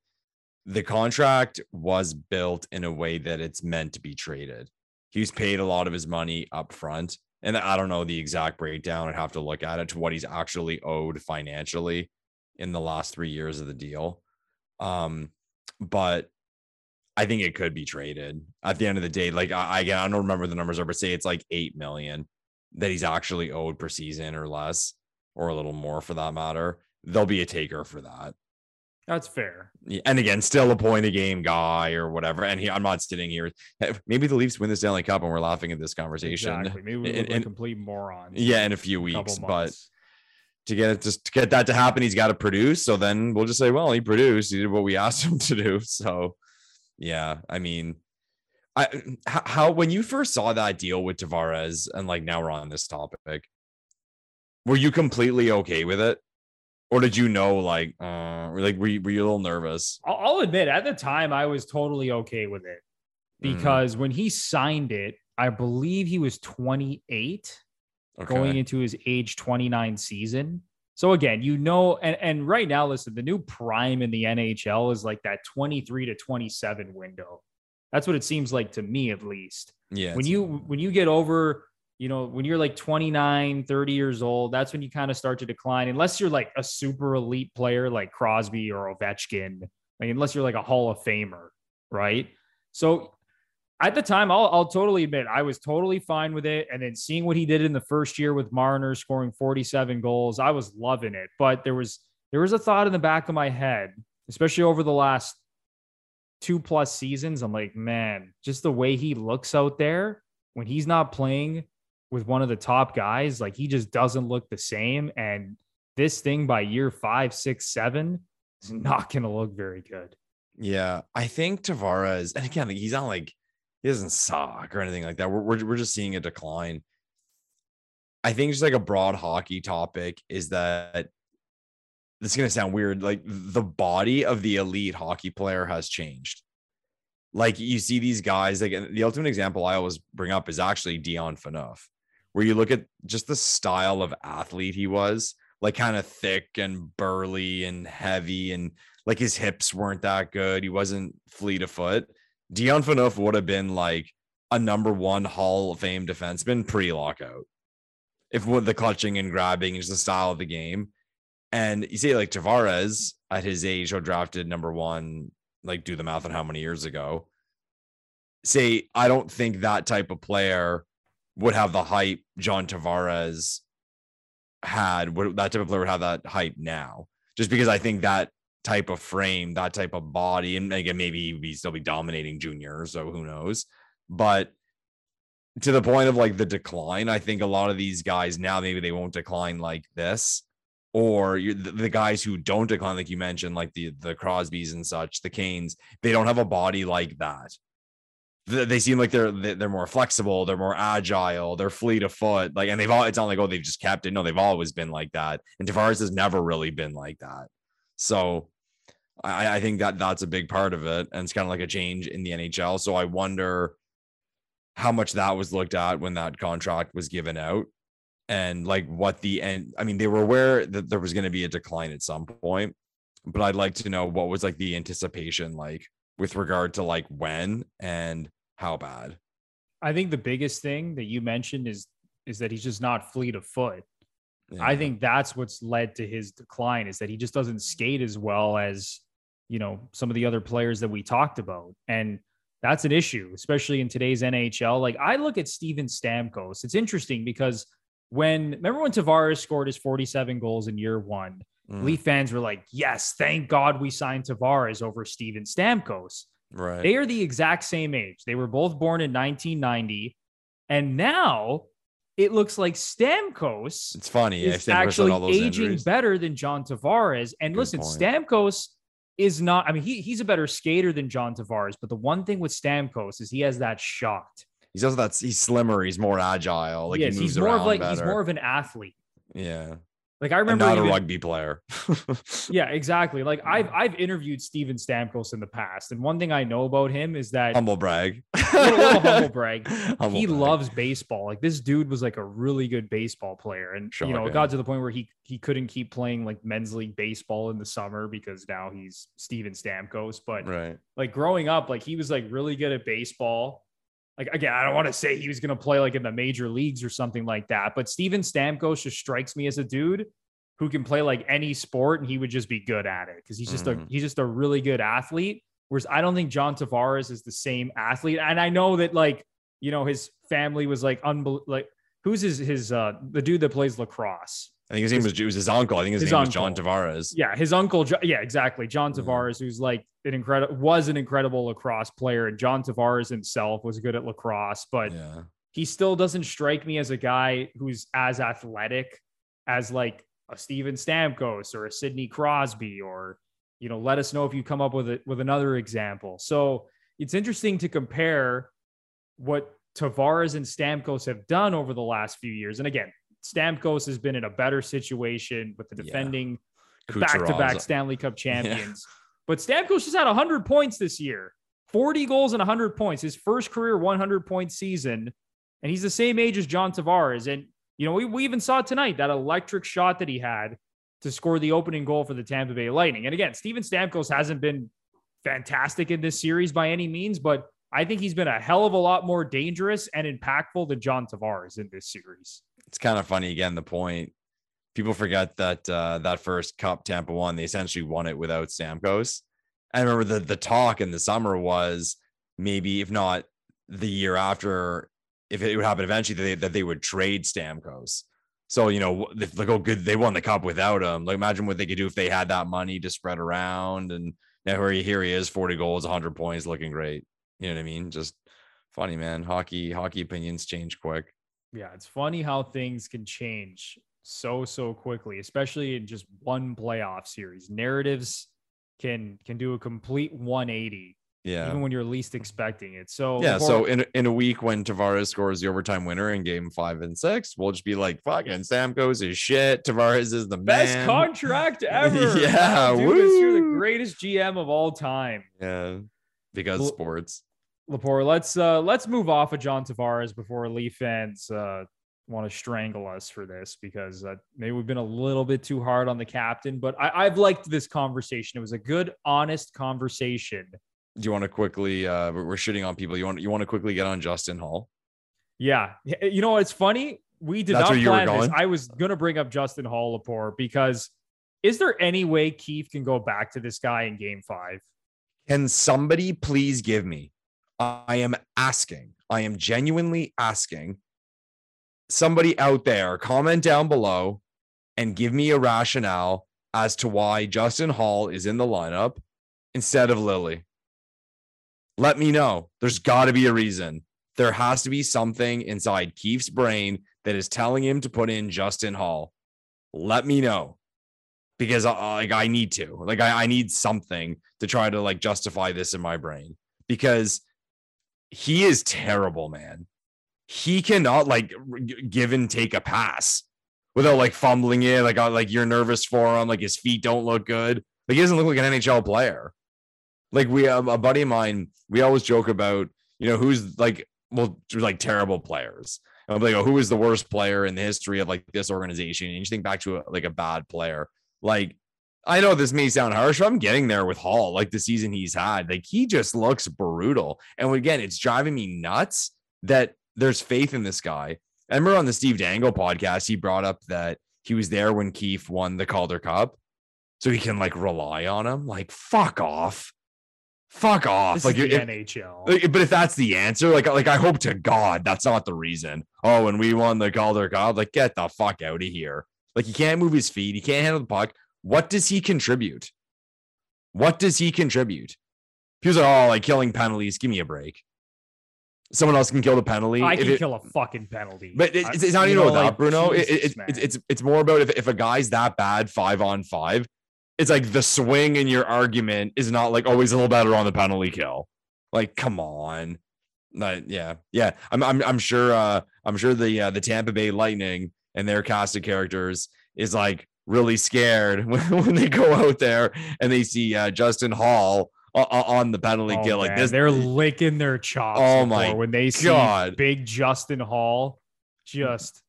the contract was built in a way that it's meant to be traded. He's paid a lot of his money up front and I don't know the exact breakdown. I'd have to look at it to what he's actually owed financially in the last three years of the deal. Um, but I think it could be traded at the end of the day. Like I, I don't remember the numbers, but say it's like eight million that he's actually owed per season or less, or a little more for that matter. There'll be a taker for that. That's fair. And again, still a point a game guy or whatever. And he, I'm not sitting here. Eh, maybe the Leafs win the Stanley Cup and we're laughing at this conversation. Exactly. Maybe we look complete morons. Yeah, in a few weeks. But to get it just to get that to happen, he's got to produce. So then we'll just say, well, he produced. He did what we asked him to do. So yeah, I mean, I how when you first saw that deal with Tavares, and like now we're on this topic, were you completely okay with it? or did you know like uh like were you, were you a little nervous i'll admit at the time i was totally okay with it mm. because mm. when he signed it i believe he was 28 okay. going into his age 29 season so again you know and, and right now listen the new prime in the nhl is like that 23 to 27 window that's what it seems like to me at least yeah when you when you get over you know, when you're like 29, 30 years old, that's when you kind of start to decline, unless you're like a super elite player like Crosby or Ovechkin, like, unless you're like a Hall of Famer, right? So at the time, I'll, I'll totally admit I was totally fine with it. And then seeing what he did in the first year with Marner scoring 47 goals, I was loving it. But there was there was a thought in the back of my head, especially over the last two plus seasons, I'm like, man, just the way he looks out there when he's not playing with one of the top guys, like he just doesn't look the same. And this thing by year five, six, seven is not going to look very good. Yeah, I think Tavares, and again, he's not like he doesn't suck or anything like that. We're, we're, we're just seeing a decline. I think just like a broad hockey topic is that this is going to sound weird. Like the body of the elite hockey player has changed. Like you see these guys, like the ultimate example I always bring up is actually Dion Phaneuf, where you look at just the style of athlete he was, like kind of thick and burly and heavy, and like his hips weren't that good. He wasn't fleet of foot. Dion Phaneuf would have been like a number one Hall of Fame defenseman pre lockout. If with the clutching and grabbing is the style of the game. And you say like Tavares at his age, who drafted number one, like do the math on how many years ago. Say, I don't think that type of player would have the hype John Tavares had. Would that type of player would have that hype now? Just because I think that type of frame, that type of body, and again, maybe he'd still be dominating junior, so who knows? But to the point of like the decline, I think a lot of these guys now maybe they won't decline like this or the, the, guys who don't decline, like you mentioned, like the the Crosbys and such, the Kanes, they don't have a body like that. They seem like they're they're more flexible, they're more agile, they're fleet of foot, like, and they've all. It's not like oh they've just kept it. No, they've always been like that, and Tavares has never really been like that. So, I, I think that that's a big part of it, and it's kind of like a change in the NHL. So I wonder how much that was looked at when that contract was given out and like what the end i mean they were aware that there was going to be a decline at some point but i'd like to know what was like the anticipation like with regard to like when and how bad. I think the biggest thing that you mentioned is is that he's just not fleet of foot. Yeah. i think that's what's led to his decline is that he just doesn't skate as well as you know some of the other players that we talked about and that's an issue especially in today's nhl like i look at steven stamkos it's interesting because when remember when Tavares scored his 47 goals in year one, mm. Leaf fans were like, yes, thank God we signed Tavares over Steven Stamkos. Right. They are the exact same age. They were both born in 1990. And now it looks like Stamkos it's funny is actually aging injuries. better than John Tavares. And Good listen, point. Stamkos is not, I mean, he, he's a better skater than John Tavares, but the one thing with Stamkos is he has that shot he's also that he's slimmer, he's more agile. Like yes, he he's more of like better. he's more of an athlete. Yeah. Like I remember and not even, a rugby player. yeah, exactly. Like I've I've interviewed Steven Stamkos in the past, and one thing I know about him is that humble brag. little, little humble brag. Humble he brag. loves baseball. Like this dude was like a really good baseball player, and you know, it got to the point where he he couldn't keep playing like men's league baseball in the summer because now he's Steven Stamkos. But right, like growing up, like he was like really good at baseball like again, I don't want to say he was going to play like in the major leagues or something like that, but Steven Stamkos just strikes me as a dude who can play like any sport and he would just be good at it because he's just mm-hmm. a he's just a really good athlete. Whereas I don't think John Tavares is the same athlete, and I know that like you know his family was like unbel- like who's his his uh the dude that plays lacrosse I think his name was, was his uncle. I think his, his name uncle. was John Tavares. Yeah, his uncle. Yeah, exactly. John mm-hmm. Tavares, mm-hmm. who's like an incredible, was an incredible lacrosse player, and John Tavares himself was good at lacrosse, but yeah. he still doesn't strike me as a guy who's as athletic as like a Steven Stamkos or a Sidney Crosby, or you know, let us know if you come up with it with another example. So it's interesting to compare what Tavares and Stamkos have done over the last few years. And again, Stamkos has been in a better situation with the defending back to back Stanley Cup champions. Yeah. But Stamkos just had 100 points this year 40 goals and 100 points, his first career 100 point season. And he's the same age as John Tavares. And, you know, we, we even saw tonight that electric shot that he had to score the opening goal for the Tampa Bay Lightning. And again, Steven Stamkos hasn't been fantastic in this series by any means, but I think he's been a hell of a lot more dangerous and impactful than John Tavares in this series it's kind of funny again. The point people forget that uh, that first cup Tampa won, they essentially won it without Stamkos. I remember the the talk in the summer was maybe if not the year after, if it would happen eventually, that they, that they would trade Stamkos. So you know, like oh good, they won the cup without him. Like imagine what they could do if they had that money to spread around and Now here he is, 40 goals, 100 points, looking great. You know what I mean? Just funny, man. Hockey, hockey opinions change quick. Yeah, it's funny how things can change so so quickly, especially in just one playoff series. Narratives can can do a complete 180 Yeah. even when you're least expecting it. So Yeah. before- So in, in a week when Tavares scores the overtime winner in game five and six, we'll just be like, fucking Stamkos is shit. Tavares is the best man. contract ever. Yeah, Dude, this- you're the greatest GM of all time. Yeah. Because sports. Lepore, let's uh let's move off of John Tavares before Leaf fans uh want to strangle us for this because uh, maybe we've been a little bit too hard on the captain, but I, I've liked this conversation. It was a good, honest conversation. Do you want to quickly uh we're we're shitting on people. You want you want to quickly get on Justin Holl? Yeah, you know it's funny. We did That's not where you were plan this. I was gonna bring up Justin Holl Lepore because is there any way Keefe can go back to this guy in Game Five? Can somebody please give me? I am asking. I am genuinely asking. Somebody out there, comment down below and give me a rationale as to why Justin Holl is in the lineup instead of Lily. Let me know. There's got to be a reason. There has to be something inside Keefe's brain that is telling him to put in Justin Holl. Let me know because I, like I need to. Like I, I need something to try to like justify this in my brain because he is terrible, man. He cannot like give and take a pass without like fumbling it. Like, uh, like you're nervous for him. Like his feet don't look good. Like he doesn't look like an NHL player. Like we, um, a buddy of mine, we always joke about, you know, who's like, well, like terrible players. And I'm like, oh, who is the worst player in the history of like this organization? And you think back to a, like a bad player. Like, I know this may sound harsh. but I'm getting there with Holl, like the season he's had. Like he just looks brutal. And again, it's driving me nuts that there's faith in this guy. I remember on the Steve Dangle podcast, he brought up that he was there when Keefe won the Calder Cup. So he can like rely on him. Like, fuck off. Fuck off. This like the if- NHL. like, but if that's the answer, like, like I hope to God that's not the reason. Oh, when we won the Calder Cup, like, get the fuck out of here. Like, he can't move his feet. He can't handle the puck. What does he contribute? What does he contribute? He was like, oh, like killing penalties. Give me a break. Someone else can kill the penalty. I If can it- kill a fucking penalty. but it- it's, it's not you even know, about that, like, Bruno. Jesus, it- it's, it's it's more about if, if a guy's that bad five on five, it's like the swing in your argument is not like always a little better on the penalty kill. Like, come on. But yeah, yeah. I'm I'm I'm sure uh I'm sure the uh, the Tampa Bay Lightning and their cast of characters is like really scared when, when they go out there and they see uh, Justin Holl o- on the penalty Oh, kill like this. They're licking their chops. Oh my when they see God. big Justin Holl just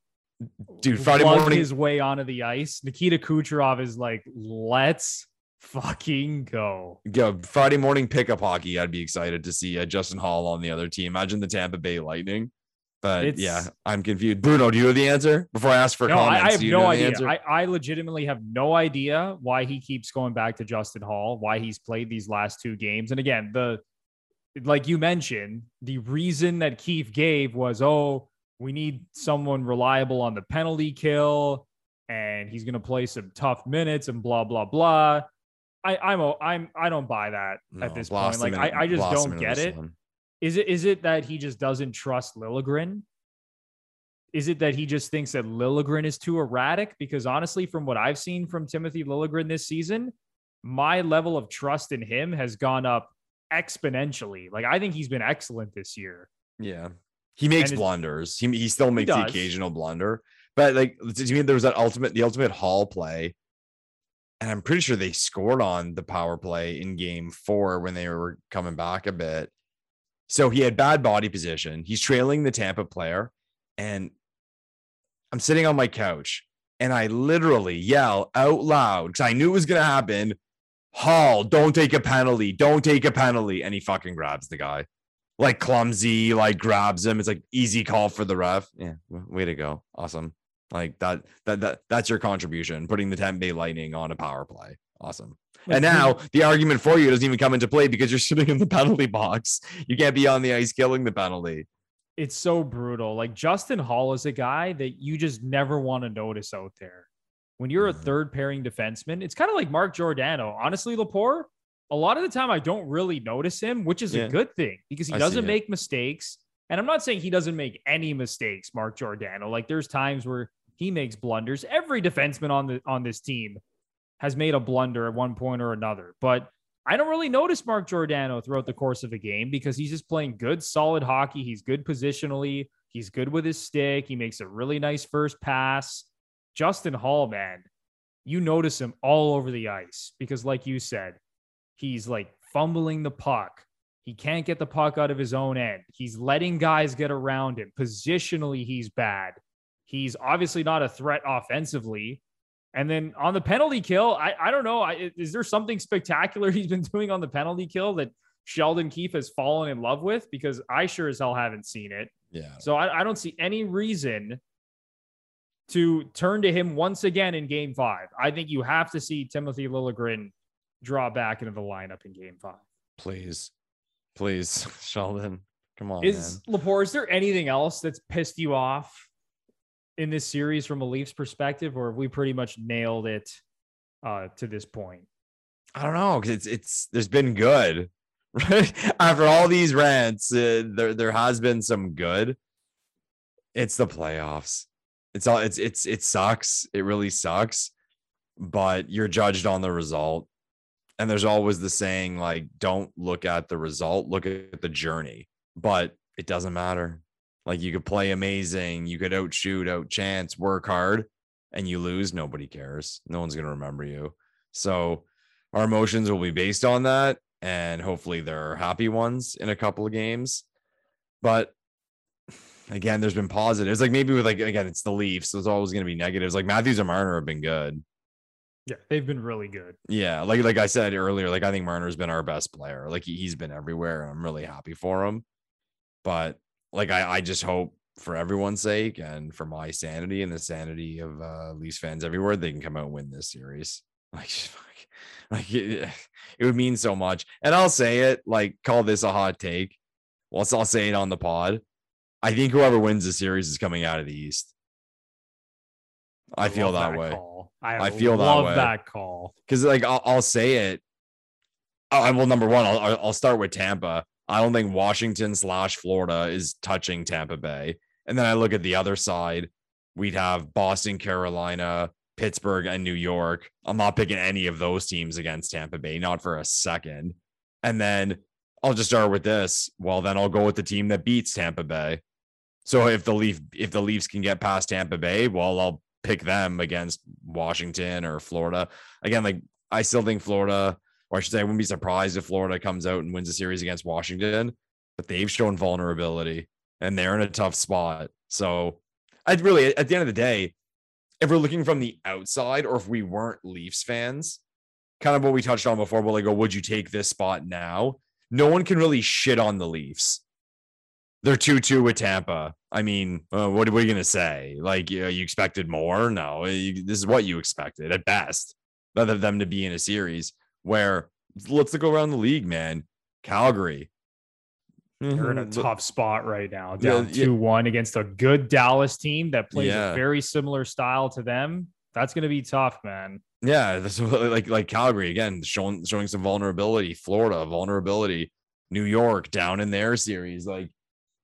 Dude, Friday morning his way onto the ice. Nikita Kucherov is like, let's fucking go. go Friday morning pickup hockey. I'd be excited to see uh, Justin Holl on the other team. Imagine the Tampa Bay Lightning. But It's- yeah, I'm confused. Bruno, do you have the answer? Before I ask for No, I, comments, I have you no idea. I, I legitimately have no idea why he keeps going back to Justin Holl, why he's played these last two games. And again, the like you mentioned, the reason that Keefe gave was, oh, we need someone reliable on the penalty kill, and he's gonna play some tough minutes and blah blah blah. I, I'm a, I'm I don't buy that No, at this point. Like I, I just don't get it. Is it is it that he just doesn't trust Liljegren? Is it that he just thinks that Liljegren is too erratic? Because honestly, from what I've seen from Timothy Liljegren this season, my level of trust in him has gone up exponentially. Like I think he's been excellent this year. Yeah. He makes blunders. He, he still makes the occasional blunder. But like do you mean there was that ultimate, the ultimate Holl play. And I'm pretty sure they scored on the power play in game four when they were coming back a bit. So he had bad body position. He's trailing the Tampa player. And I'm sitting on my couch and I literally yell out loud because I knew it was going to happen. Holl, don't take a penalty. Don't take a penalty. And he fucking grabs the guy like clumsy, like grabs him. It's like easy call for the ref. Yeah, way to go. Awesome. Like that, that, that, that's your contribution, putting the Tampa Bay Lightning on a power play. Awesome. And now the argument for you doesn't even come into play because you're sitting in the penalty box. You can't be on the ice killing the penalty. it's so brutal. Like Justin Holl is a guy that you just never want to notice out there. When you're a Mhm. third pairing defenseman, it's kind of like Mark Giordano. Honestly, Lepore, a lot of the time I don't really notice him, which is Yeah. a good thing because he I doesn't make mistakes. And I'm not saying he doesn't make any mistakes, Mark Giordano. Like there's times where he makes blunders. Every defenseman on the on this team has made a blunder at one point or another. But I don't really notice Mark Giordano throughout the course of a game because he's just playing good, solid hockey. He's good positionally. He's good with his stick. He makes a really nice first pass. Justin Holl, man, you notice him all over the ice because, like you said, he's like fumbling the puck. He can't get the puck out of his own end. He's letting guys get around him. Positionally, he's bad. He's obviously not a threat offensively. And then on the penalty kill, I, I don't know. I, is there something spectacular he's been doing on the penalty kill that Sheldon Keefe has fallen in love with? Because I sure as hell haven't seen it. Yeah. So I, I don't see any reason to turn to him once again in game five. I think you have to see Timothy Liljegren draw back into the lineup in game five. Please. Please, Sheldon. Come on. Is man. Lepore, is there anything else that's pissed you off in this series from a Leafs perspective, or have we pretty much nailed it uh, to this point? I don't know because it's it's there's been good right after all these rants. Uh, there there has been some good. It's the playoffs. It's all it's it's it sucks. It really sucks, but you're judged on the result. And there's always the saying like, don't look at the result, look at the journey. But it doesn't matter. Like you could play amazing, you could outshoot, outchance, work hard, and you lose. Nobody cares. No one's gonna remember you. So our emotions will be based on that and hopefully there are happy ones in a couple of games but again there's been positives like maybe with like again it's the leafs so there's always going to be negatives like matthews and marner have been good Yeah, they've been really good. yeah like like i said earlier like i think marner's been our best player like he, he's been everywhere and i'm really happy for him but like i i just hope for everyone's sake and for my sanity and the sanity of uh leafs fans everywhere they can come out and win this series like like it, it would mean so much and i'll say it like call this a hot take well i'll say it on the pod i think whoever wins the series is coming out of the east i, feel love that, way Call. I, I feel that love way. that call. because like I'll, I'll say it. I well, number one, I'll I'll start with Tampa. I don't think Washington slash Florida is touching Tampa Bay, and then I look at the other side. We'd have Boston, Carolina, Pittsburgh, and New York. I'm not picking any of those teams against Tampa Bay, not for a second. And then I'll just start with this. Well, then I'll go with the team that beats Tampa Bay. So if the Leaf if the Leafs can get past Tampa Bay, well, I'll pick them against Washington or Florida. Again, like I still think Florida, or I should say, I wouldn't be surprised if Florida comes out and wins a series against Washington, but they've shown vulnerability and they're in a tough spot. So I'd really, at the end of the day, if we're looking from the outside or if we weren't Leafs fans, kind of what we touched on before, but like, go, would you take this spot now? No one can really shit on the Leafs. They're 2 2 with Tampa. I mean, uh, what, are you going to say? Like, you, you expected more? No, you, this is what you expected at best, rather than them to be in a series where let's go around the league, man. Calgary. They're in a Mhm, tough spot right now, down yeah. 2 1 against a good Dallas team that plays Yeah. a very similar style to them. That's going to be tough, man. Yeah, that's like like Calgary again, showing showing some vulnerability. Florida vulnerability. New York down in their series, like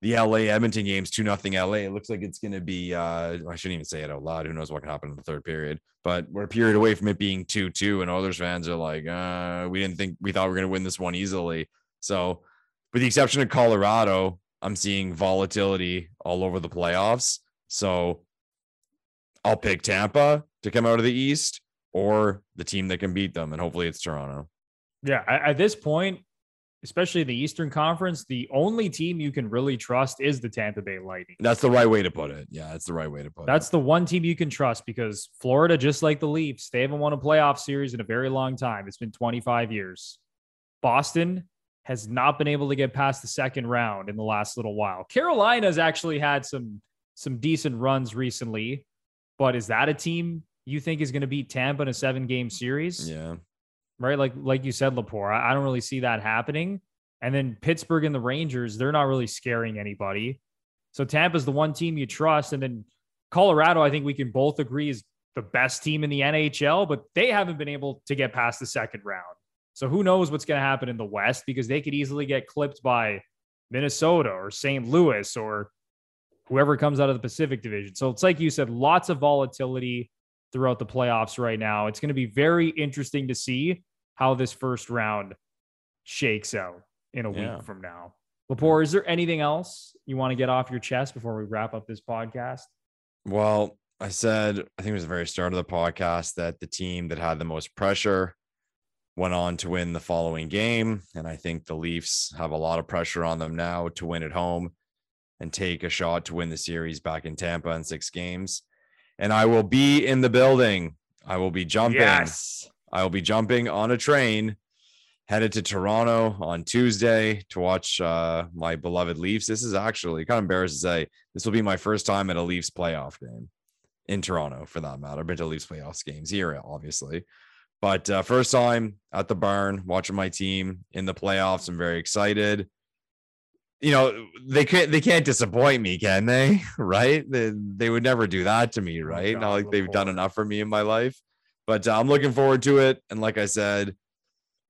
the LA Edmonton games, two nothing LA. It looks like it's going to be. uh I shouldn't even say it out loud. Who knows what can happen in the third period? But we're a period away from it being two two, and Oilers fans are like, uh, we didn't think we thought we were going to win this one easily. So, with the exception of Colorado, I'm seeing volatility all over the playoffs. So, I'll pick Tampa to come out of the East or the team that can beat them, and hopefully it's Toronto. Yeah, at this point, especially the Eastern Conference, the only team you can really trust is the Tampa Bay Lightning. That's the right way to put it. Yeah, that's the right way to put it. That's the one team you can trust because Florida, just like the Leafs, they haven't won a playoff series in a very long time. It's been 25 years. Boston has not been able to get past the second round in the last little while. Carolina's actually had some some decent runs recently, but is that a team you think is going to beat Tampa in a seven game series? Yeah. Right? Like like you said, Lepore. I, I don't really see that happening. And then Pittsburgh and the Rangers, they're not really scaring anybody. So Tampa's the one team you trust, and then Colorado, I think we can both agree is the best team in the NHL, but they haven't been able to get past the second round. So who knows what's going to happen in the West because they could easily get clipped by Minnesota or St. Louis or whoever comes out of the Pacific Division. So it's like you said, lots of volatility throughout the playoffs right now. It's going to be very interesting to see how this first round shakes out in a Yeah. week from now. Lepore, is there anything else you want to get off your chest before we wrap up this podcast? Well, I said, I think it was the very start of the podcast that the team that had the most pressure went on to win the following game. And I think the Leafs have a lot of pressure on them now to win at home and take a shot to win the series back in Tampa in six games. And I will be in the building. I will be jumping. Yes. I will be jumping on a train headed to Toronto on Tuesday to watch uh, my beloved Leafs. This is actually kind of embarrassed to say this will be my first time at a Leafs playoff game in Toronto, for that matter. I've been to Leafs playoffs games here, obviously, but uh, first time at the barn watching my team in the playoffs. I'm very excited. You know they can't they can't disappoint me, can they? Right? They, they would never do that to me, right? Not like they've done enough for me in my life. But uh, I'm looking forward to it. And like I said,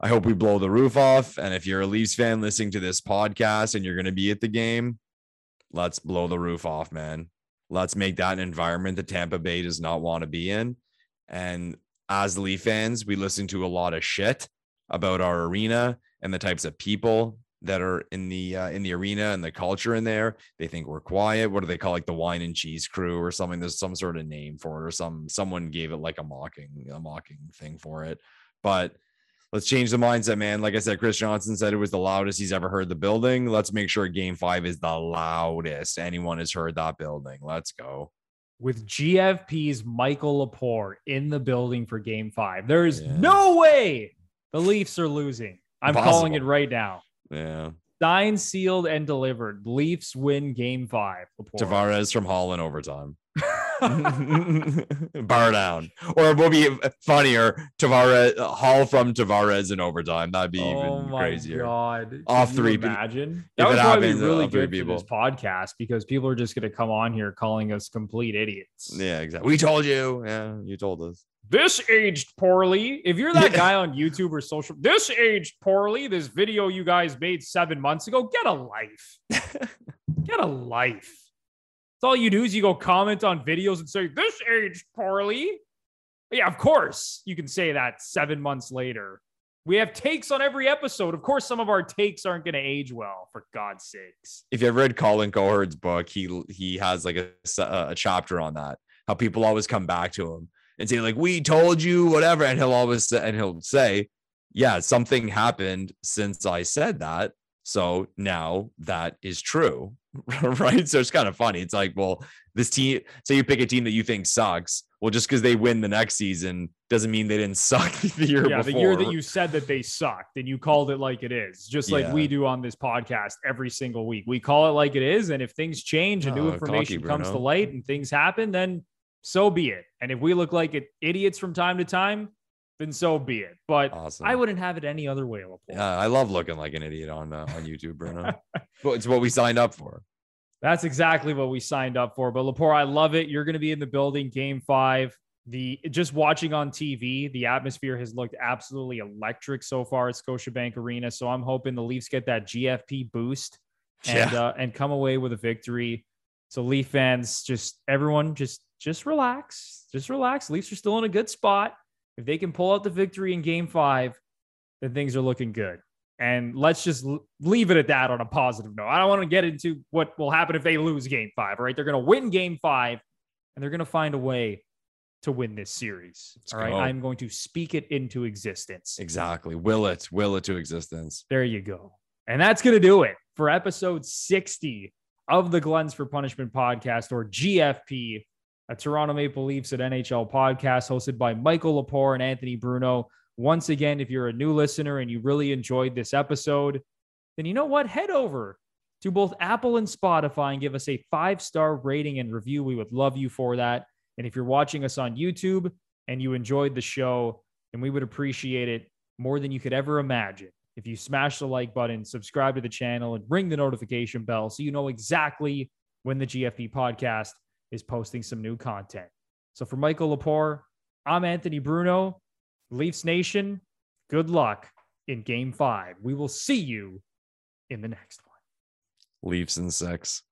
I hope we blow the roof off. And if you're a Leafs fan listening to this podcast and you're going to be at the game, let's blow the roof off, man. Let's make that an environment that Tampa Bay does not want to be in. And as Leaf fans, we listen to a lot of shit about our arena and the types of people that are in the uh, in the arena and the culture in there. They think we're quiet. What do they call like the wine and cheese crew or something? There's some sort of name for it, or some someone gave it like a mocking a mocking thing for it. But let's change the mindset, man. Like I said, Chris Johnston said it was the loudest he's ever heard the building. Let's make sure game five is the loudest anyone has heard that building. Let's go. With GFP's Michael Lepore in the building for game five, there is Yeah. no way the Leafs are losing. I'm calling it right now. Yeah. Signed, sealed, and delivered. Leafs win game five. Lepore. Tavares from Holland overtime. Bar down. Or it will be funnier. Tavares Holl from Tavares in overtime. That'd be oh even my crazier. god! Off Can three Imagine that would probably happens, be really good for this podcast because people are just going to come on here calling us complete idiots. Yeah, exactly. We told you. Yeah, you told us. This aged poorly. If you're that guy on YouTube or social, this aged poorly. This video you guys made seven months ago. Get a life. Get a life. That's all you do is you go comment on videos and say this aged poorly. Yeah, of course you can say that seven months later. We have takes on every episode. Of course, some of our takes aren't going to age well. For God's sakes. If you ever read Colin Cowherd's book, he he has like a, a chapter on that. How people always come back to him and say like, "We told you whatever," and he'll always say, and he'll say, "Yeah, something happened since I said that, so now that is true." right? So it's kind of funny. It's like, well, this team. Say you pick a team that you think sucks. Well, just because they win the next season doesn't mean they didn't suck the year yeah, before. the year that you said that they sucked and you called it like it is, just like Yeah. we do on this podcast every single week. We call it like it is, and if things change and new Oh, information comes to light and things happen, then so be it. And if we look like it, idiots from time to time, then so be it. But awesome. I wouldn't have it any other way. Lepore. Yeah, I love looking like an idiot on uh, on YouTube, Bruno. Well, it's what we signed up for. That's exactly what we signed up for. But Lepore, I love it. You're going to be in the building, game five. The just watching on TV, the atmosphere has looked absolutely electric so far at Scotiabank Arena. So I'm hoping the Leafs get that GFP boost and Yeah. uh, and come away with a victory. So Leaf fans, just everyone, just just relax, just relax. Leafs are still in a good spot. If they can pull out the victory in Game Five, then things are looking good. And let's just leave it at that on a positive note. I don't want to get into what will happen if they lose Game Five. right? they're going to win Game Five, and they're going to find a way to win this series. Let's all right, go. I'm going to speak it into existence. Exactly. Will it? Will it to existence? There you go. And that's going to do it for episode 60 of the Glens for Punishment podcast or GFP, a Toronto Maple Leafs at NHL podcast hosted by Michael Lepore and Anthony Bruno. Once again, if you're a new listener and you really enjoyed this episode, then you know what? Head over to both Apple and Spotify and give us a five star rating and review. We would love you for that. And if you're watching us on YouTube and you enjoyed the show, then we would appreciate it more than you could ever imagine if you smash the like button, subscribe to the channel, and ring the notification bell so you know exactly when the GFP podcast is posting some new content. So for Michael Lepore, I'm Anthony Bruno, Leafs Nation. Good luck in game five. We will see you in the next one. Leafs and six.